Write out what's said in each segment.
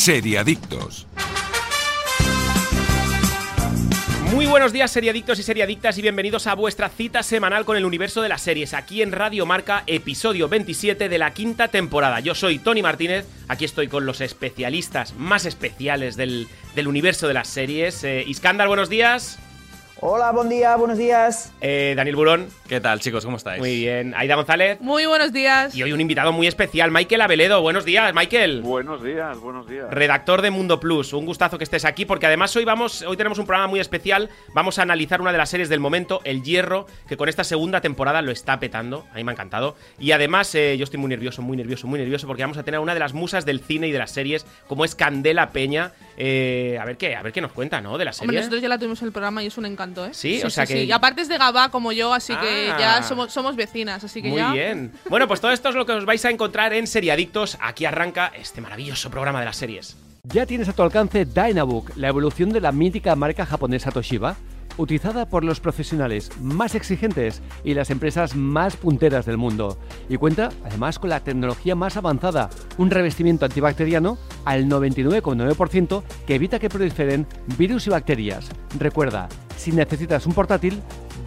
Seriadictos. Muy buenos días, seriadictos y seriadictas, y bienvenidos a vuestra cita semanal con el universo de las series, aquí en Radio Marca, episodio 27 de la quinta temporada. Yo soy Tony Martínez, aquí estoy con los especialistas más especiales del, del universo de las series. Eh, Iskandar, buenos días. Hola, buen día, buenos días. Eh, Daniel Burón. ¿Qué tal, chicos? ¿Cómo estáis? Muy bien. Aida González. Muy buenos días. Y hoy un invitado muy especial, Michael Abeledo. Buenos días, Michael. Buenos días, buenos días. Redactor de Mundo Plus. Un gustazo que estés aquí porque además hoy vamos, hoy tenemos un programa muy especial. Vamos a analizar una de las series del momento, El Hierro, que con esta segunda temporada lo está petando. A mí me ha encantado. Y además eh, yo estoy muy nervioso, muy nervioso, muy nervioso porque vamos a tener una de las musas del cine y de las series, como es Candela Peña. Eh, a ver qué, a ver qué nos cuenta, ¿no? De la serie. Hombre, nosotros ya la tuvimos en el programa y es un encanto, ¿eh? Sí, o sea que- Y aparte es de Gabá como yo, así que Ah. ya somos, somos vecinas, así que Muy ya. bien. Bueno, pues todo esto es lo que os vais a encontrar en Seriadictos. Aquí arranca este maravilloso programa de las series. Ya tienes a tu alcance Dynabook, la evolución de la mítica marca japonesa Toshiba, utilizada por los profesionales más exigentes y las empresas más punteras del mundo. Y cuenta además con la tecnología más avanzada, un revestimiento antibacteriano al 99,9% que evita que proliferen virus y bacterias. Recuerda, si necesitas un portátil,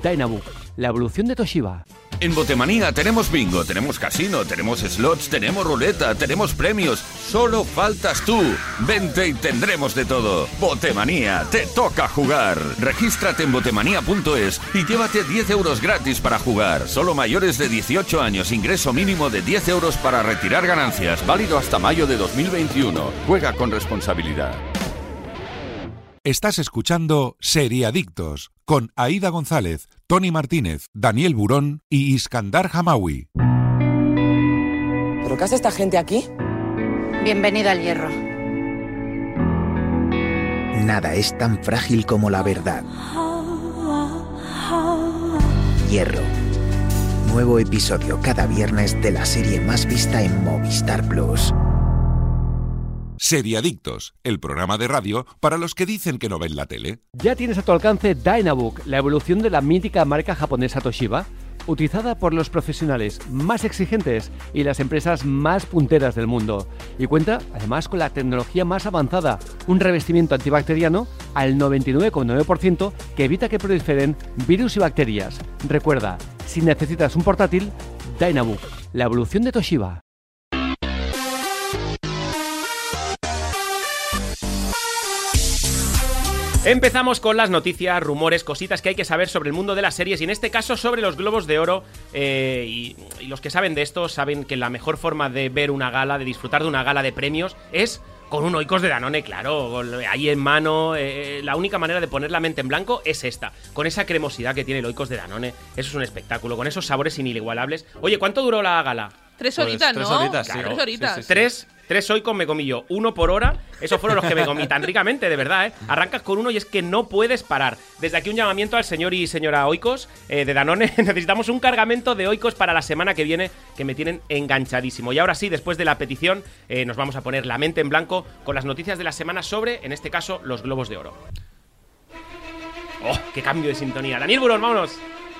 Dynabook, la evolución de Toshiba. En Botemanía tenemos bingo, tenemos casino, tenemos slots, tenemos ruleta, tenemos premios. Solo faltas tú. Vente y tendremos de todo. Botemanía, te toca jugar. Regístrate en botemanía.es y llévate 10 euros gratis para jugar. Solo mayores de 18 años, ingreso mínimo de 10 euros para retirar ganancias. Válido hasta mayo de 2021. Juega con responsabilidad. Estás escuchando Seriadictos con Aida González, Tony Martínez, Daniel Burón y Iskandar Hamawi. ¿Pero qué hace esta gente aquí? Bienvenido al hierro. Nada es tan frágil como la verdad. Hierro. Nuevo episodio cada viernes de la serie más vista en Movistar Plus. Seriadictos, el programa de radio para los que dicen que no ven la tele. Ya tienes a tu alcance Dynabook, la evolución de la mítica marca japonesa Toshiba, utilizada por los profesionales más exigentes y las empresas más punteras del mundo. Y cuenta además con la tecnología más avanzada, un revestimiento antibacteriano al 99,9% que evita que proliferen virus y bacterias. Recuerda, si necesitas un portátil, Dynabook, la evolución de Toshiba. Empezamos con las noticias, rumores, cositas que hay que saber sobre el mundo de las series y en este caso sobre los globos de oro. eh, y, y los que saben de esto saben que la mejor forma de ver una gala, de disfrutar de una gala de premios, es con un oikos de Danone, claro, ahí en mano. eh, la única manera de poner la mente en blanco es esta, con esa cremosidad que tiene el oikos de Danone. Eso es un espectáculo, con esos sabores inigualables. Oye, ¿cuánto duró la gala? Tres Pues horitas, tres ¿no? horitas, sí. Tres Claro, horitas. sí, sí, sí. Tres, tres oikos me comí yo, uno por hora. Esos fueron los que me comí tan ricamente, de verdad, ¿eh? Arrancas con uno y es que no puedes parar. Desde aquí un llamamiento al señor y señora oikos eh, de Danone. Necesitamos un cargamento de oikos para la semana que viene que me tienen enganchadísimo. Y ahora sí, después de la petición, eh, nos vamos a poner la mente en blanco con las noticias de la semana sobre, en este caso, los globos de oro. ¡Oh, qué cambio de sintonía! Daniel Burón, vámonos.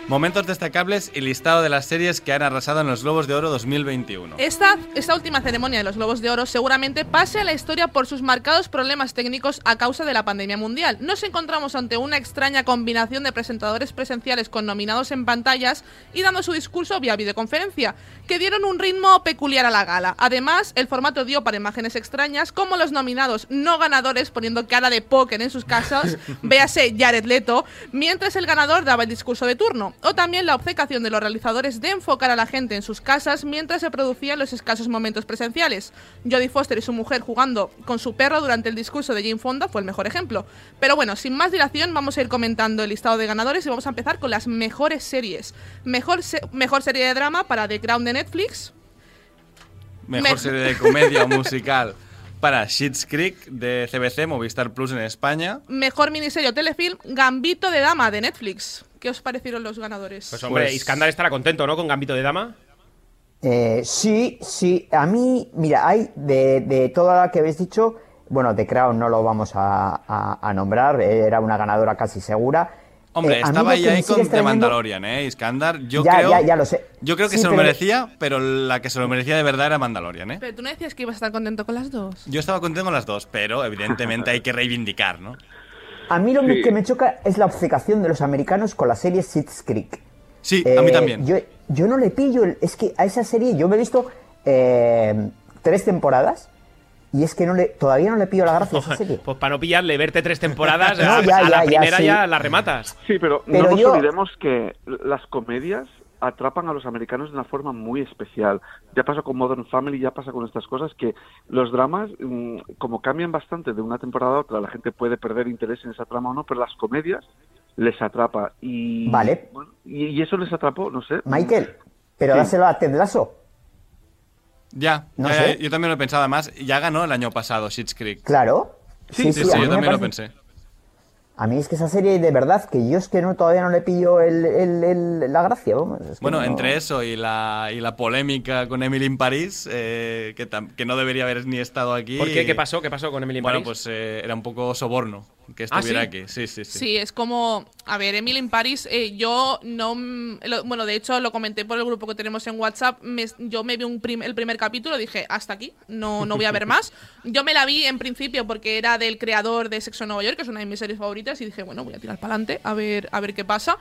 Momentos destacables y listado de las series que han arrasado en los Globos de Oro 2021. Esta, esta última ceremonia de los Globos de Oro seguramente pase a la historia por sus marcados problemas técnicos a causa de la pandemia mundial. Nos encontramos ante una extraña combinación de presentadores presenciales con nominados en pantallas y dando su discurso vía videoconferencia, que dieron un ritmo peculiar a la gala. Además, el formato dio para imágenes extrañas, como los nominados no ganadores poniendo cara de póker en sus casas, véase Jared Leto, mientras el ganador daba el discurso de turno. O también la obcecación de los realizadores de enfocar a la gente en sus casas mientras se producían los escasos momentos presenciales. Jodie Foster y su mujer jugando con su perro durante el discurso de Jane Fonda fue el mejor ejemplo. Pero bueno, sin más dilación, vamos a ir comentando el listado de ganadores y vamos a empezar con las mejores series. Mejor, se- mejor serie de drama para The Crown de Netflix. Mejor Me- serie de comedia o musical para Schitt's Creek de CBC, Movistar Plus en España. Mejor miniserie o telefilm, Gambito de Dama de Netflix. ¿Qué os parecieron los ganadores? Pues hombre, Pues- Iskandar estará contento, ¿no? Con Gambito de Dama. Eh, sí, sí. A mí, mira, hay de, de toda la que habéis dicho, bueno, The Crown no lo vamos a, a- a nombrar, eh, era una ganadora casi segura. Hombre, Eh, estaba lo ahí, con The Mandalorian, ¿eh? Iskandar, yo Ya, creo... ya, ya lo sé. Yo creo que Sí, se lo pero- merecía, pero la que se lo merecía de verdad era Mandalorian, ¿eh? Pero tú no decías que ibas a estar contento con las dos. Yo estaba contento con las dos, pero evidentemente hay que reivindicar, ¿no? A mí lo Sí. que me choca es la obcecación de los americanos con la serie Schitt's Creek. Sí, a mí Eh, también. Yo, yo no le pillo, el- es que a esa serie yo me he visto eh, tres temporadas y es que no le, todavía no le pillo la gracia a esa serie. Pues para no pillarle, verte tres temporadas, No, a, ya, a la ya, primera sí. ya la rematas. Sí, pero, Pero no nos yo- olvidemos que las comedias atrapan a los americanos de una forma muy especial. Ya pasa con Modern Family, ya pasa con estas cosas que los dramas, mm, como cambian bastante de una temporada a otra, la gente puede perder interés en esa trama o no, pero las comedias les atrapa. Y, Vale. bueno, y, y eso les atrapó, no sé. Michael, pero Sí. dáselo a Ted Lasso. Ya, no sé. yo también lo he pensado. Además, ya ganó el año pasado Schitt's Creek. Claro. Sí, sí, a yo también lo pensé. A mí es que esa serie, de verdad, que yo es que no todavía no le pillo el, el- el- la gracia. vamos, es que Bueno, no- entre eso y la, y la polémica con Emily in París, eh, que, que no debería haber ni estado aquí. ¿Por qué? ¿Qué pasó? ¿Qué pasó con Emily in Bueno, Paris? pues eh, era un poco soborno que ¿Ah, estuviera sí? aquí. Sí, sí, sí. Sí, es como, a ver, Emily in Paris, eh, yo no, lo- bueno, de hecho lo comenté por el grupo que tenemos en WhatsApp, me- yo me vi un prim- el primer capítulo, dije, hasta aquí, no, no voy a ver más. Yo me la vi en principio porque era del creador de Sexo en Nueva York, que es una de mis series favoritas, y dije, bueno, voy a tirar para adelante, a ver, a ver qué pasa.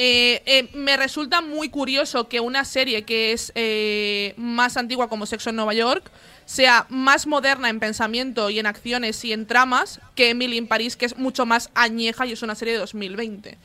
Eh, eh, me resulta muy curioso que una serie que es eh, más antigua como Sexo en Nueva York sea más moderna en pensamiento y en acciones y en tramas que Emily in Paris, que es mucho más añeja y es una serie de 2020.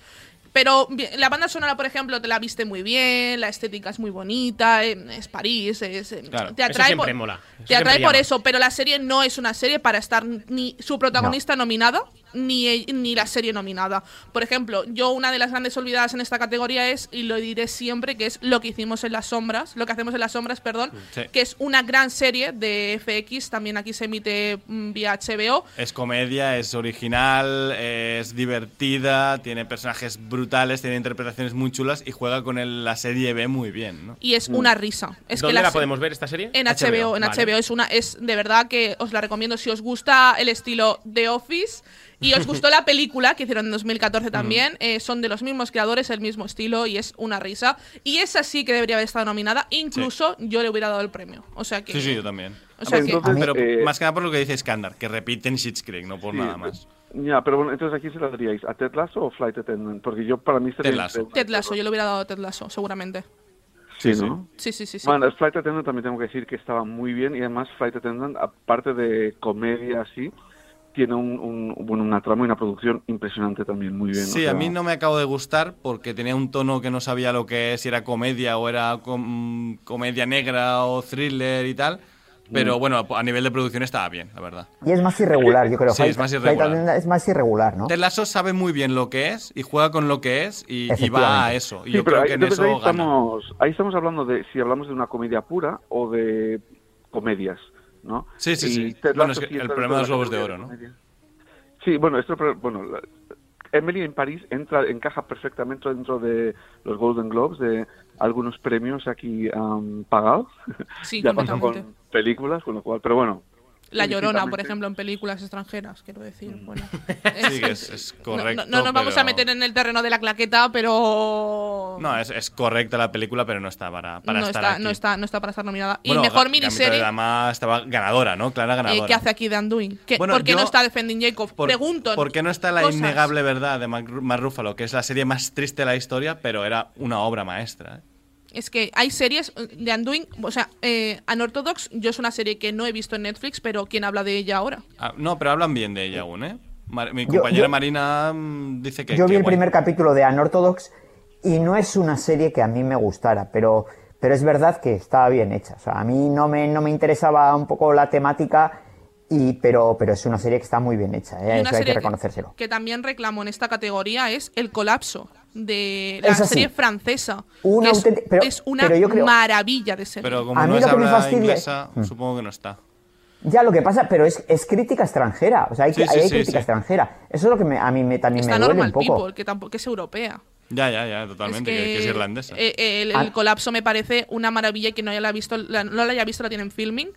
Pero la banda sonora, por ejemplo, te la viste muy bien, la estética es muy bonita, eh, es París, es, Claro, te eso atrae, siempre por, mola, eso te atrae por llama. eso, pero la serie no es una serie para estar ni su protagonista nominada ni, e- ni la serie nominada. Por ejemplo, yo una de las grandes olvidadas en esta categoría es, y lo diré siempre, que es lo que hicimos en las sombras, lo que hacemos en las sombras, perdón, Sí. que es una gran serie de FX, también aquí se emite mm, vía HBO. Es comedia, es original, es divertida, tiene personajes brutales, tiene interpretaciones muy chulas y juega con el- la serie B muy bien, ¿no? Y es una risa. Es ¿Dónde que la podemos ver esta serie? En HBO, en vale. HBO es una es de verdad que os la recomiendo si os gusta el estilo The Office y os gustó la película que hicieron en 2014 también, eh, son de los mismos creadores, el mismo estilo y es una risa y esa sí que debería haber estado nominada, incluso yo le hubiera dado el premio. O sea que Sí, sí, yo también. O sea que- Entonces, Pero eh, más que nada por lo que dice Skandar, que repiten Schitt's Creek, no por Sí, nada más. Ya, pero bueno, entonces aquí se la daríais a Ted Lasso o Flight Attendant, porque yo para mí sería Ted Lasso. Ted Lasso, yo le hubiera dado a Ted Lasso, seguramente. Sí, Sí, ¿no? Sí, sí, sí, sí. Bueno, el Flight Attendant también tengo que decir que estaba muy bien y además Flight Attendant, aparte de comedia así, tiene un, un- bueno, una trama y una producción impresionante también, muy bien. o Sí, sea, a mí no me acabo de gustar porque tenía un tono que no sabía lo que es, si era comedia o era com- comedia negra o thriller y tal. Mm. Pero bueno, a nivel de producción estaba bien, la verdad. Y es más irregular, yo creo. Sí, es más irregular. Es más irregular, ¿no? Ted Lasso sabe muy bien lo que es y juega con lo que es y, y va a eso. Y Sí, yo pero creo ahí, que en entonces eso ahí gana. estamos, ahí estamos hablando de si hablamos de una comedia pura o de comedias, ¿no? Sí, sí, Y sí. Bueno, es que el problema de los Globos de Oro, ¿no? comedia. Sí, bueno, esto, bueno, la- Emily en París entra, encaja perfectamente dentro de los Golden Globes, de algunos premios aquí am, pagados. Sí, ya pasó con películas, con lo cual, pero bueno. La Llorona, por ejemplo, en películas extranjeras, quiero decir. Bueno, Sí, es, correcto. no, no nos vamos a meter en el terreno de la claqueta, pero. No, es, es correcta la película, pero no está para, para no, estar está, aquí. no, está, no está para estar nominada. Bueno, y mejor miniserie. de Dama estaba ganadora, ¿no? Clara eh, ganadora. ¿Qué hace aquí Doing? ¿Qué- Bueno, ¿Por qué yo- no está Defending Jacob? Por- Pregunto. ¿Por qué no está La cosas. innegable verdad de Mark Ruffalo, que es la serie más triste de la historia, pero era una obra maestra? ¿eh? Es que hay series eh, de Undoing, o sea, eh, Unorthodox, yo es una serie que no he visto en Netflix, pero ¿quién habla de ella ahora? Ah, no, pero hablan bien de ella aún, ¿eh? Mar- mi Yo- compañera yo- Marina mm, dice que. Yo que vi el guay. primer capítulo de Unorthodox y no es una serie que a mí me gustara, pero, pero es verdad que estaba bien hecha. O sea, a mí no me, no me interesaba un poco la temática, y, pero, pero es una serie que está muy bien hecha, ¿eh? Eso hay que reconocérselo. Que también reclamo en esta categoría es El colapso de la sí. serie francesa. Una que es, auténti- pero- es una pero yo creo- maravilla de serie. Pero como A mí no es lo que me fastidia- inglesa, Mm. supongo que no está. Ya lo que pasa, pero es, es crítica extranjera. O sea, hay, Sí, que- sí, hay sí, crítica sí. extranjera. Eso es lo que me- a mí me, también Está me duele Normal un poco. People, que tampoco que es europea. Ya, ya, ya, totalmente, Es que, que, que es irlandesa. eh, eh, el, el Ah. colapso me parece una maravilla y que no haya visto, la- no la haya visto la tienen filming.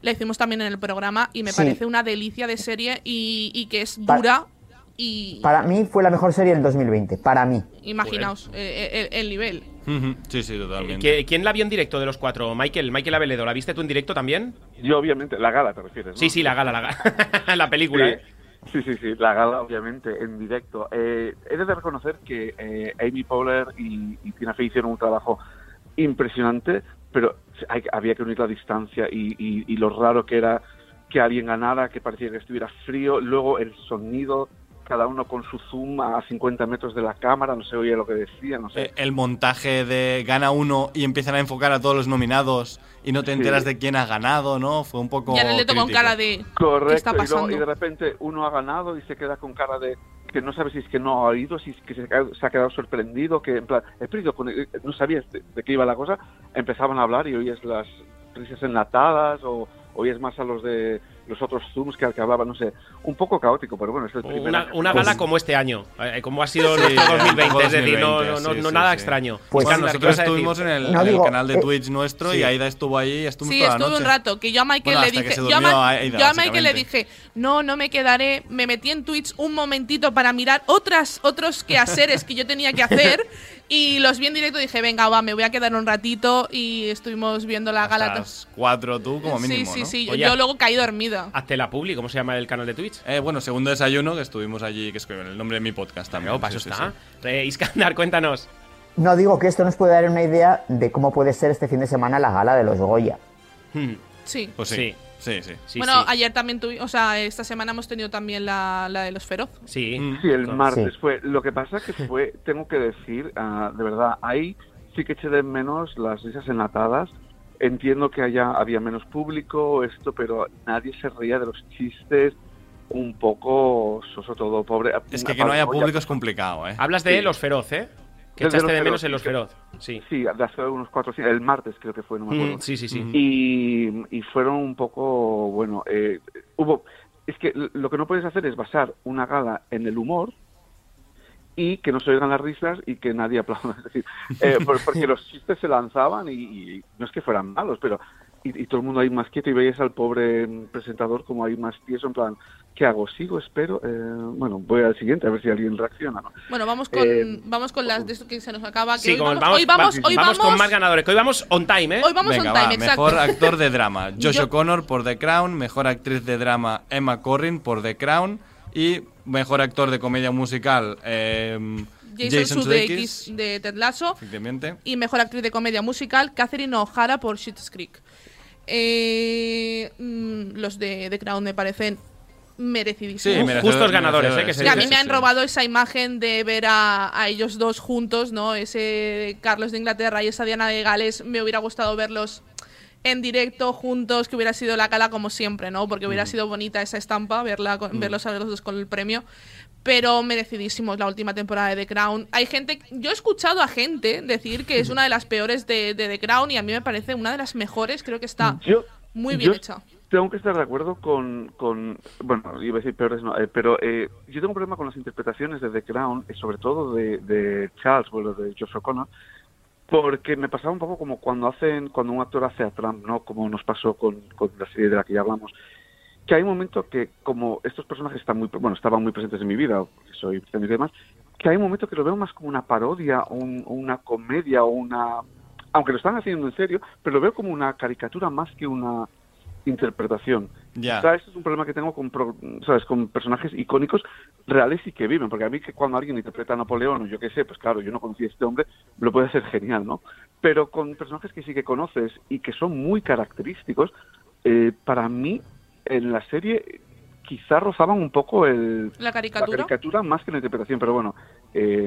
La hicimos también en el programa y me Sí. parece una delicia de serie y, y que es dura, Y Para mí fue la mejor serie del 2020, para mí. imaginaos eh, el, el nivel. Sí, sí, totalmente. ¿Qui- ¿Quién la vio en directo de los cuatro? Michael, Michael Aveledo, ¿la viste tú en directo también? Yo, obviamente, la gala te refieres, ¿no? Sí, sí, la gala, la gala. la película, Sí. ¿eh? Sí, sí, sí, la gala, obviamente, en directo. Eh, he de reconocer que eh, Amy Powler y, y Tina Fey hicieron un trabajo impresionante, pero hay- había que unir la distancia y, y- y lo raro que era que alguien ganara, que parecía que estuviera frío, luego el sonido, cada uno con su zoom a 50 metros de la cámara, no se oía lo que decía, no sé. Eh, el montaje de gana uno y empiezan a enfocar a todos los nominados y no te Sí. enteras de quién ha ganado, ¿no? Fue un poco. Y ahora le con cara de. Correcto, ¿Qué está y, luego- pasando? y de repente uno ha ganado y se queda con cara de que no sabe si es que no ha oído, si es que se, ha- se ha quedado sorprendido, que en plan, he perdido con- eh, no sabías de, de qué iba la cosa, empezaban a hablar y oías las risas enlatadas o oías más a los de los otros zooms que, que hablaban, no sé, un poco caótico, pero bueno, es el primer Una, año. una Pues- gala como este año, eh, como ha sido Sí, nuestro un 2020, poco es decir, no, 2020, no, no, sí, no sí, nada sí. extraño. Pues- Iskandar, Bueno, ¿qué nosotros estuvimos en el, No, en el digo, canal de eh, Twitch nuestro sí. y Aida estuvo ahí y estuvimos Sí, toda la estuve un noche. rato, que yo a Michael Bueno, le dije, yo a, durmió Ma- Aida, yo a Michael le dije, no, no me quedaré, me metí en Twitch un momentito para mirar otras, otros quehaceres que yo tenía que hacer y los vi en directo y dije, venga, va, me voy a quedar un ratito y estuvimos viendo la Hasta gala. las cuatro tú, como mínimo, sí, sí, ¿no? sí, Oye, yo luego caí dormida. Hazte la publi, ¿cómo se llama el canal de Twitch? Eh, bueno, segundo desayuno, que estuvimos allí, que es el nombre de mi podcast también. Sí, sí, está. sí. Eh, Iskandar, cuéntanos. No digo que esto nos puede dar una idea de cómo puede ser este fin de semana la gala de los Goya. Hmm, Sí. Pues sí. Sí. Sí, sí. sí, bueno, sí. ayer también tuvimos, o sea, esta semana hemos tenido también la, la de los feroz. Sí. Mm. Sí, el Sí. martes fue. Lo que pasa que fue, tengo que decir, ah, de verdad, ahí sí que eché de menos las risas enlatadas. Entiendo que haya, había menos público, esto, pero nadie se reía de los chistes. Un poco soso todo, pobre. Es que que no haya público es complicado, ¿eh? Hablas de Sí. los feroz, ¿eh? Que echaste de menos en los feroz. Sí. Sí, de hace unos cuatro, sí, el martes creo que fue, no me acuerdo. Mm, sí, sí, sí. Y, y fueron un poco, bueno, eh, hubo, es que lo que no puedes hacer es basar una gala en el humor y que no se oigan las risas y que nadie aplauda. Es decir, eh, por- porque los chistes se lanzaban y, y no es que fueran malos, pero y, y todo el mundo ahí más quieto y veías al pobre mm, presentador como ahí más tieso, en plan, ¿qué hago? ¿Sigo? ¿Espero? Eh, bueno, voy al siguiente a ver si alguien reacciona, ¿no? Bueno, vamos con, Eh, vamos con las de esto que se nos acaba. Que Sí, hoy, vamos, hoy vamos, va- hoy vamos vamos, con más ganadores. Que hoy vamos on time, ¿eh? hoy vamos Venga, on time, va, exacto. mejor actor de drama, Josh O'Connor por The Crown, mejor actriz de drama Emma Corrin por The Crown y mejor actor de comedia musical eh, Jason, Sudeikis de Ted Lasso y mejor actriz de comedia musical Catherine O'Hara por Schitt's Creek. Eh, mm, los de The Crown me parecen merecidísimos. Sí, merecedor- justos ganadores, ¿eh? Que se Sí, a mí me han robado esa imagen de ver a, a ellos dos juntos, ¿no? Ese Carlos de Inglaterra y esa Diana de Gales. Me hubiera gustado verlos en directo, juntos, que hubiera sido la cala como siempre, ¿no? Porque hubiera sido bonita esa estampa, verla con- verlos a los dos con el premio. Pero merecidísimos la última temporada de The Crown. Hay gente, yo he escuchado a gente decir que es una de las peores de, de The Crown y a mí me parece una de las mejores. Creo que está Yo, muy bien yo hecha. Tengo que estar de acuerdo con, con bueno, iba a decir peores, no, eh, pero eh, yo tengo un problema con las interpretaciones de The Crown, eh, sobre todo de, de Charles, bueno, de Josh O'Connor, porque me pasaba un poco como cuando hacen, cuando un actor hace a Trump, ¿no? Como nos pasó con, con la serie de la que ya hablamos, que hay un momento que como estos personajes están muy, bueno, estaban muy presentes en mi vida, porque soy británico y demás, que hay un momento que lo veo más como una parodia, un- una comedia o una, aunque lo están haciendo en serio, pero lo veo como una caricatura más que una interpretación. Ya. O sea, ese es un problema que tengo con, ¿sabes? con personajes icónicos reales y que viven, porque a mí que cuando alguien interpreta a Napoleón o yo qué sé, pues claro, yo no conocía a este hombre, lo puede hacer genial, ¿no? Pero con personajes que sí que conoces y que son muy característicos, eh, para mí en la serie quizá rozaban un poco el, La caricatura. la caricatura más que la interpretación, pero bueno, eh,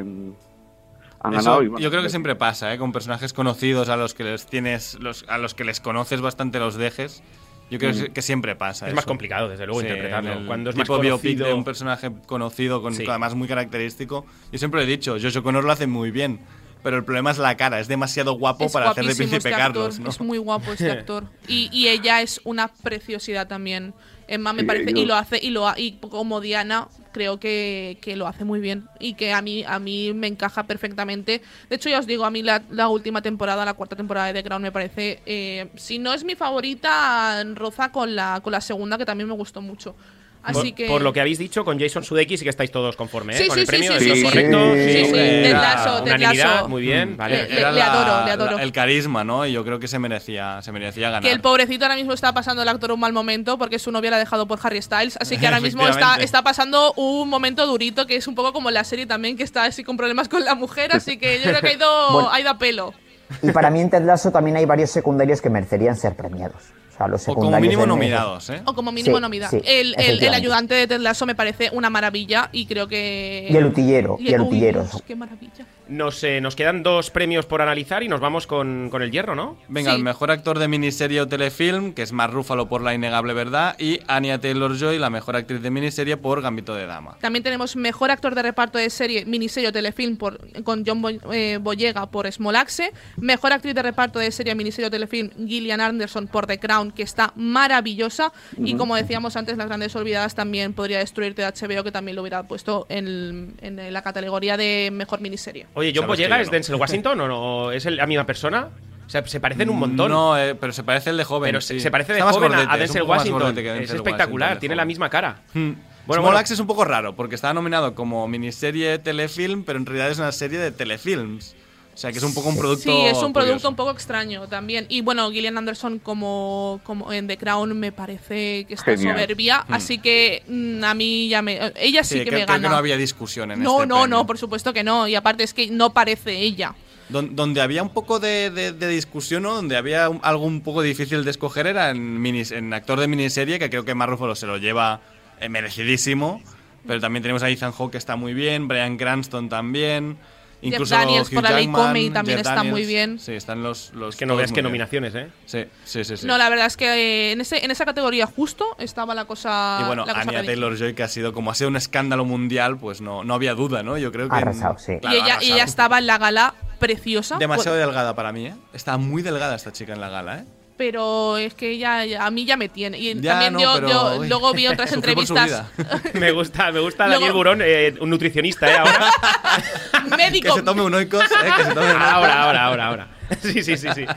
han Eso, ganado y bueno, yo creo que siempre pasa, ¿eh? Con personajes conocidos a los que les tienes, los, a los que les conoces bastante los dejes. Yo creo que- que siempre pasa. Es eso. más complicado, desde luego, Sí, interpretarlo. el Cuando es más tipo biopic conocido... de un personaje conocido, con Sí. además muy característico. Yo siempre lo he dicho, Josh O'Connor lo hace muy bien. Pero el problema es la cara, es demasiado guapo Es para hacer de Príncipe este Carlos, ¿no? Es muy guapo este actor. Y, y ella es una preciosidad también. Emma me Sí, parece, yo- y lo hace, y lo ha- y como Diana, creo que, que lo hace muy bien. Y que a mí, a mí me encaja perfectamente. De hecho, ya os digo, a mí la, la última temporada, la cuarta temporada de The Crown me parece. eh, si no es mi favorita, roza con la, con la segunda, que también me gustó mucho. Así por, que... por lo que habéis dicho, con Jason Sudeikis sí que estáis todos conformes, ¿eh? Sí, con sí, el premio, sí, ¿eso sí, correcto. Sí, sí, hombre, Ted la Lasso, Ted unanimidad, Lasso. muy bien, Mm. vale. Le- le- le adoro, le adoro. el carisma, ¿no? Y yo creo que se merecía, se merecía ganar. Que el pobrecito ahora mismo está pasando el actor un mal momento porque su novia la ha dejado por Harry Styles. Así que ahora mismo está, está pasando un momento durito que es un poco como la serie también, que está así con problemas con la mujer. Así que yo creo que ha ido, Bueno. ha ido a pelo. Y para mí en Ted Lasso también hay varios secundarios que merecerían ser premiados. O sea, los o como mínimo nominados, ¿eh? O como mínimo Sí, nominada. sí, el, el- ayudante de Ted Lasso me parece una maravilla y creo que. Y el utillero, y el. Dios, qué maravilla. Nos, eh, nos quedan dos premios por analizar y nos vamos con, con el hierro, ¿no? Venga, Sí. el mejor actor de miniserie o telefilm, que es Mark Ruffalo por La Innegable Verdad, y Anya Taylor-Joy, la mejor actriz de miniserie por Gambito de Dama. También tenemos mejor actor de reparto de serie, miniserie o telefilm por, con John Boy- eh, Boyega por Smolaxe. Mejor actriz de reparto de serie, miniserie o telefilm, Gillian Anderson por The Crown, que está maravillosa. Y como decíamos antes, Las Grandes Olvidadas también podría destruirte de HBO, que también lo hubiera puesto en, en la categoría de mejor miniserie. Oye, ¿John Boyega es no. Denzel Washington o no? ¿Es el- la misma persona? O sea, se parecen un montón. No, eh, pero se parece el de joven. pero sí. se, parece de Está joven a- gordete, Denzel Washington. Es espectacular, Washington tiene la misma cara. Hmm. Bueno, Smolax bueno. es un poco raro porque está nominado como miniserie telefilm, pero en realidad es una serie de telefilms. O sea, que es un poco un producto. Sí, es un producto curioso. un poco extraño también. Y bueno, Gillian Anderson como, como en The Crown me parece que está Genial. soberbia. Así que mm, a mí ya me... Ella sí, Sí, que creo, me creo gana. que no había discusión en no, este no, premio. no, por supuesto que no. Y aparte es que no parece ella. Don- Donde había un poco de, de- de discusión, ¿no? Donde había un- algo un poco difícil de escoger era en, minis- en actor de miniserie, que creo que Mark Ruffalo se lo lleva eh, merecidísimo. Pero también tenemos a Ethan Hawke que está muy bien, Brian Cranston también. Jeff Incluso Daniels Hugh por la ley Jackman, Comey también Jeff está muy bien. Sí, están los. los Es que no todos veas muy qué bien. nominaciones, ¿eh? Sí, sí, sí. sí. No, la verdad es que en, ese, en esa categoría justo estaba la cosa. y bueno, la cosa Anya. Taylor Joy, que ha sido como ha sido un escándalo mundial, pues no, no había duda, ¿no? Yo creo que. Ha arrasado, sí. Claro, y ha ella, y ella estaba en la gala preciosa. Demasiado delgada para mí, ¿eh? Está muy delgada esta chica en la gala, ¿eh? Pero es que ella ya- a mí ya me tiene. Y Ya, también no, yo, pero, yo luego vi otras entrevistas. Me gusta, me gusta Luego- Daniel Burón, eh, un nutricionista, ¿eh? Ahora. Que médico. se tome un oikos, ¿eh? Que se tome un oikos. ahora, ahora, ahora, ahora. Sí, sí, sí, sí.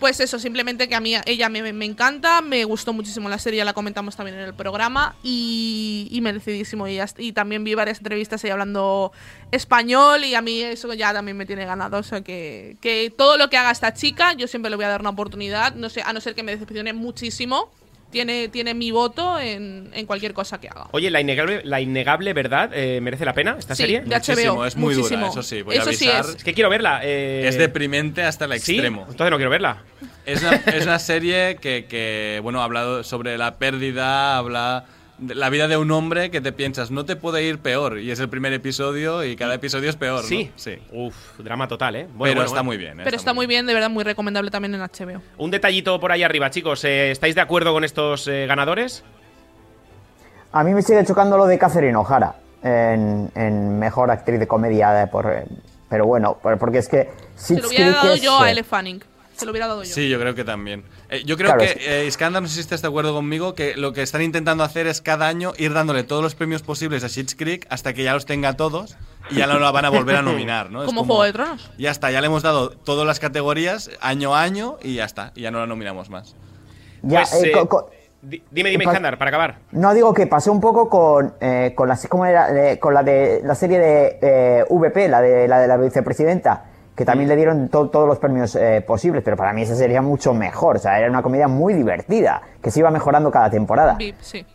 Pues eso, simplemente que a mí ella me, me encanta, me gustó muchísimo la serie, ya la comentamos también en el programa y, merecidísimo. Y, y también vi varias entrevistas ahí hablando español y a mí eso ya también me tiene ganado. O sea que, que todo lo que haga esta chica, yo siempre le voy a dar una oportunidad, no sé, a no ser que me decepcione muchísimo. Tiene, tiene mi voto en, en cualquier cosa que haga. Oye, la innegable, la innegable verdad, eh, ¿merece la pena esta Sí, serie? de Muchísimo, HBO, es muy muchísimo. dura, eso sí, voy a Eso sí avisar. es. Es que quiero verla. eh, Es deprimente hasta el ¿Sí? extremo. Entonces no quiero verla. Es una, es una serie que, que, bueno, ha hablado sobre la pérdida, habla la vida de un hombre que te piensas, no te puede ir peor. Y es el primer episodio y cada episodio es peor, ¿no? Sí. Sí. Uf, drama total, ¿eh? Bueno, Pero bueno, está bueno. muy bien. ¿eh? Pero está muy bien, de verdad, muy recomendable también en HBO. Un detallito por ahí arriba, chicos. eh, ¿Estáis de acuerdo con estos eh, ganadores? A mí me sigue chocando lo de Catherine O'Hara en, en mejor actriz de comedia, eh, por, eh, pero bueno, por- porque es que Se lo hubiera dado yo a eh, Elle Fanning. Se lo hubiera dado yo. Sí, yo creo que también. Eh, yo creo Claro, que eh, Iskandar, no sé si estás de acuerdo conmigo, que lo que están intentando hacer es cada año ir dándole todos los premios posibles a Schitt's Creek hasta que ya los tenga todos y ya no la van a volver a nominar, ¿no? Como Juego de Tronos. Ya está, ya le hemos dado todas las categorías año a año y ya está, y ya no la nominamos más. ya, Pues, eh, eh, Dime, dime, Iskandar, para acabar. No digo que pasó un poco con, eh, con, la, ¿cómo era? Eh, con la de la serie de eh, VP, la de la de la vicepresidenta, que también le dieron to- todos los premios eh, posibles, pero para mí esa sería mucho mejor. O sea, era una comedia muy divertida, que se iba mejorando cada temporada. VIP, sí.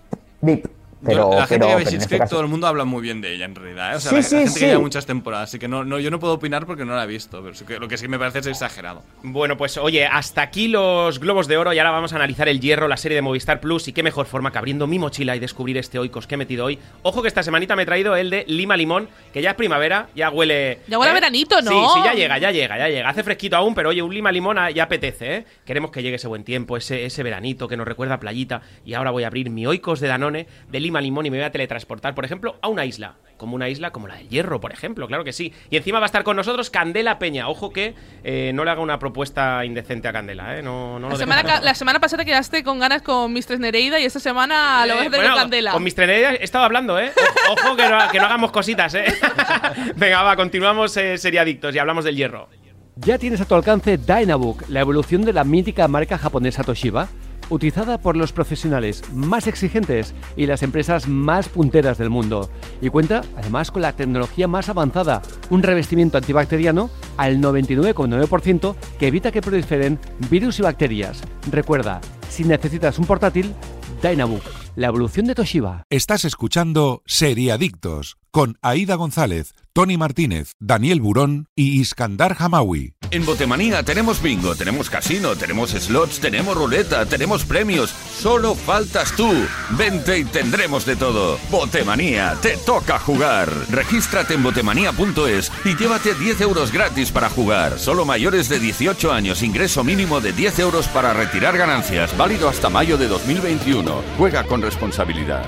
VIP. Yo- Pero, la gente pero- que ve Schitt's este Creek, caso- todo el mundo habla muy bien de ella en realidad. ¿eh? O sea, Sí, la, sí, la gente sí. que lleva muchas temporadas, así que no, no, yo no puedo opinar porque no la he visto, pero lo que sí me parece es exagerado. Bueno, pues oye, hasta aquí los globos de oro y ahora vamos a analizar el hierro, la serie de Movistar Plus y qué mejor forma que abriendo mi mochila y descubrir este oikos que he metido hoy. Ojo que esta semanita me he traído el de Lima Limón, que ya es primavera, ya huele... Ya huele a veranito, ¿no? Sí, sí, ya llega, ya llega, ya llega. Hace fresquito aún, pero oye, un Lima Limón ya apetece, ¿eh? Queremos que llegue ese buen tiempo, ese, ese veranito que nos recuerda a playita y ahora voy a abrir mi oikos de Danone de Lima Limón y me voy a teletransportar, por ejemplo, a una isla. Como una isla como la del Hierro, por ejemplo, claro que sí. Y encima va a estar con nosotros Candela Peña. Ojo que eh, no le haga una propuesta indecente a Candela, ¿eh? No, no lo La semana, la semana pasada quedaste con ganas con Mistress Nereida y esta semana lo vas a Eh, hacer bueno, con Candela. Con mis trenerías he estado hablando, ¿eh? Ojo que no, que no hagamos cositas, ¿eh? Venga, va, continuamos eh, seriadictos y hablamos del hierro. Ya tienes a tu alcance Dynabook, la evolución de la mítica marca japonesa Toshiba. Utilizada por los profesionales más exigentes y las empresas más punteras del mundo. Y cuenta además con la tecnología más avanzada, un revestimiento antibacteriano al 99,9% que evita que proliferen virus y bacterias. Recuerda, si necesitas un portátil, Dynabook, la evolución de Toshiba. Estás escuchando Seriadictos con Aida González, Tony Martínez, Daniel Burón y Iskandar Hamawi. En Botemanía tenemos bingo, tenemos casino, tenemos slots, tenemos ruleta, tenemos premios. Solo faltas tú. Vente y tendremos de todo. Botemanía, te toca jugar. Regístrate en botemanía.es y llévate 10 euros gratis para jugar. Solo mayores de 18 años, ingreso mínimo de 10 euros para retirar ganancias. Válido hasta mayo de 2021. Juega con responsabilidad.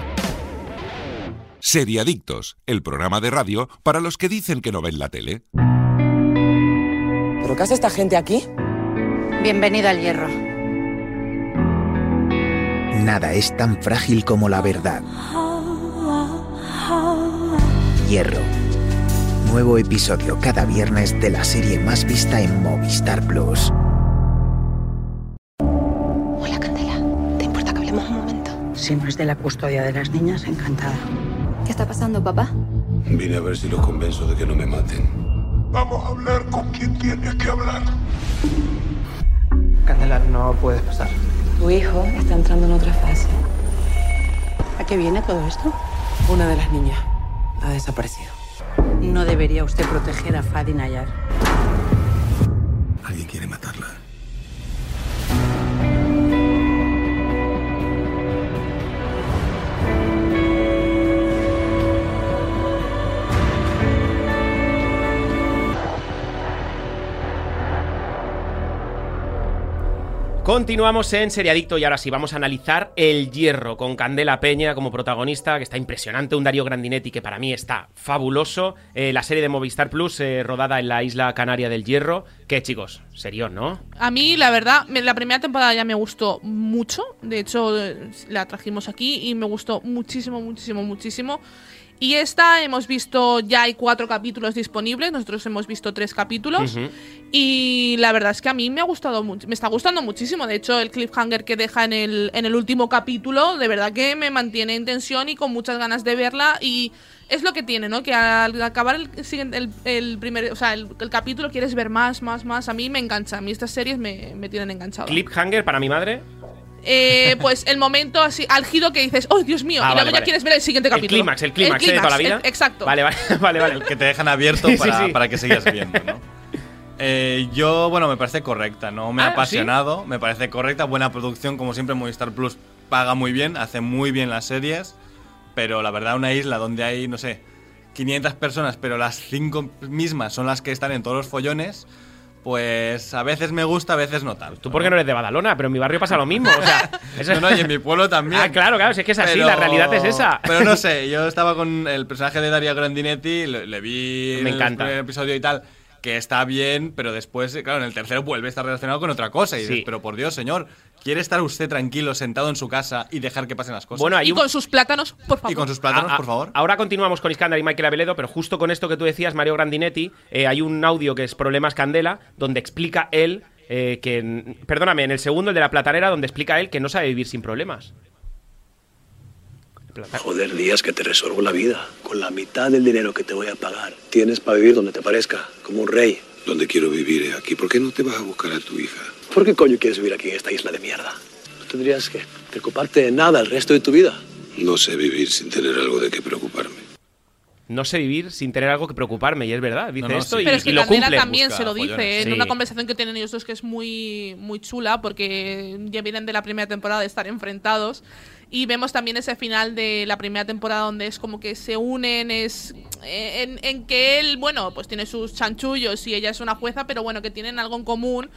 Seriadictos, el programa de radio para los que dicen que no ven la tele. ¿Pero qué hace esta gente aquí? Bienvenida al hierro. Nada es tan frágil como la verdad. Hierro. Nuevo episodio cada viernes de la serie más vista en Movistar Plus. Hola, Candela. ¿Te importa que hablemos un momento? Si no es de la custodia de las niñas, encantada. ¿Qué está pasando, papá? Vine a ver si los convenzo de que no me maten. Vamos a hablar con quien tienes que hablar. Candela, no puedes pasar. Tu hijo está entrando en otra fase. ¿A qué viene todo esto? Una de las niñas ha desaparecido. No debería usted proteger a Fadi Nayar. Alguien quiere matarla. Continuamos en Seriadicto y ahora sí vamos a analizar El Hierro con Candela Peña como protagonista, que está impresionante, un Darío Grandinetti que para mí está fabuloso, eh, la serie de Movistar Plus eh, rodada en la isla canaria del Hierro, que chicos, serio, ¿no? A mí, la verdad, la primera temporada ya me gustó mucho. De hecho, eh, la trajimos aquí y me gustó muchísimo, muchísimo, muchísimo. Y esta hemos visto, ya hay cuatro capítulos disponibles, nosotros hemos visto tres capítulos. Y la verdad es que a mí me ha gustado mucho, me está gustando muchísimo. De hecho, el cliffhanger que deja en el, en el último capítulo, de verdad que me mantiene en tensión y con muchas ganas de verla. Y es lo que tiene, ¿no? Que al acabar el, el, el primer, o sea, el, el capítulo quieres ver más, más, más. A mí me engancha, a mí estas series me, me tienen enganchado. Cliffhanger para mi madre. Eh, pues el momento así álgido que dices, oh Dios mío, Ah, y luego vale, ya vale. quieres ver el siguiente El capítulo. clímax, el clímax, ¿eh? de toda la vida. el- exacto. Vale, vale, vale, vale. El que te dejan abierto Sí, sí, para, sí. para que sigas viendo, ¿no? Eh, yo, bueno, me parece correcta, no me Ah, ha apasionado, me parece correcta, buena producción, como siempre Movistar Plus paga muy bien, hace muy bien las series, pero la verdad una isla donde hay, no sé, 500 personas, pero las 5 mismas son las que están en todos los follones, pues a veces me gusta, a veces no tanto. Tú porque no eres de Badalona, pero en mi barrio pasa lo mismo. O sea, eso- No, no, y en mi pueblo también. Ah, claro, claro, si es que es así, Pero- la realidad es esa. Pero no sé, yo estaba con el personaje de Daria Grandinetti, le, le vi Me en encanta. el primer episodio y tal, que está bien, pero después, claro, en el tercero vuelve a estar relacionado con otra cosa. Y dices, pero por Dios, señor, ¿quiere estar usted tranquilo, sentado en su casa y dejar que pasen las cosas? Bueno, hay Y un- con sus plátanos, por favor. y con sus plátanos, Ah, ah, por favor. Ahora continuamos con Iskandar y Michael Aveledo, pero justo con esto que tú decías, Mario Grandinetti, eh, hay un audio que es Problemas Candela, donde explica él eh, que. Perdóname, en el segundo, el de la platanera, donde explica él que no sabe vivir sin problemas. Plata- Joder, días que te resuelvo la vida. Con la mitad del dinero que te voy a pagar, tienes para vivir donde te parezca, como un rey. Donde quiero vivir es aquí. ¿Por qué no te vas a buscar a tu hija? ¿Por qué coño quieres vivir aquí en esta isla de mierda? No tendrías que preocuparte de nada el resto de tu vida. No sé vivir sin tener algo de qué preocuparme. No sé vivir sin tener algo que preocuparme, y es verdad, dice No, no, esto sí. y, Pero es y que lo Candela cumple. también busca se lo dice follones. en Sí. una conversación que tienen ellos dos que es muy, muy chula porque ya vienen de la primera temporada de estar enfrentados y vemos también ese final de la primera temporada donde es como que se unen es eh, en, en que él bueno pues tiene sus chanchullos y ella es una jueza pero bueno que tienen algo en común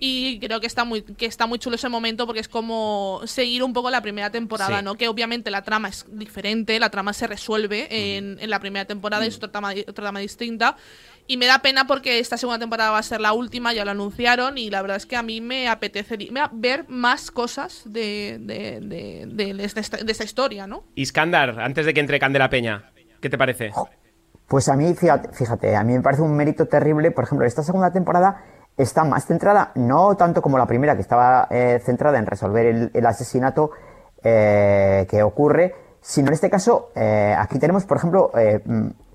y creo que está muy que está muy chulo ese momento porque es como seguir un poco la primera temporada, Sí. ¿no? Que obviamente la trama es diferente, la trama se resuelve en, en la primera temporada y es otra trama, otra trama distinta. Y me da pena porque esta segunda temporada va a ser la última, ya lo anunciaron, y la verdad es que a mí me apetecería ver más cosas de, de, de, de- de esta, de esta historia, ¿no? Iskandar, antes de que entre Candela Peña, ¿qué te parece? Pues a mí, fíjate, fíjate, a mí me parece un mérito terrible, por ejemplo, esta segunda temporada está más centrada, no tanto como la primera, que estaba eh, centrada en resolver el, el asesinato eh, que ocurre, sino en este caso, eh, aquí tenemos, por ejemplo,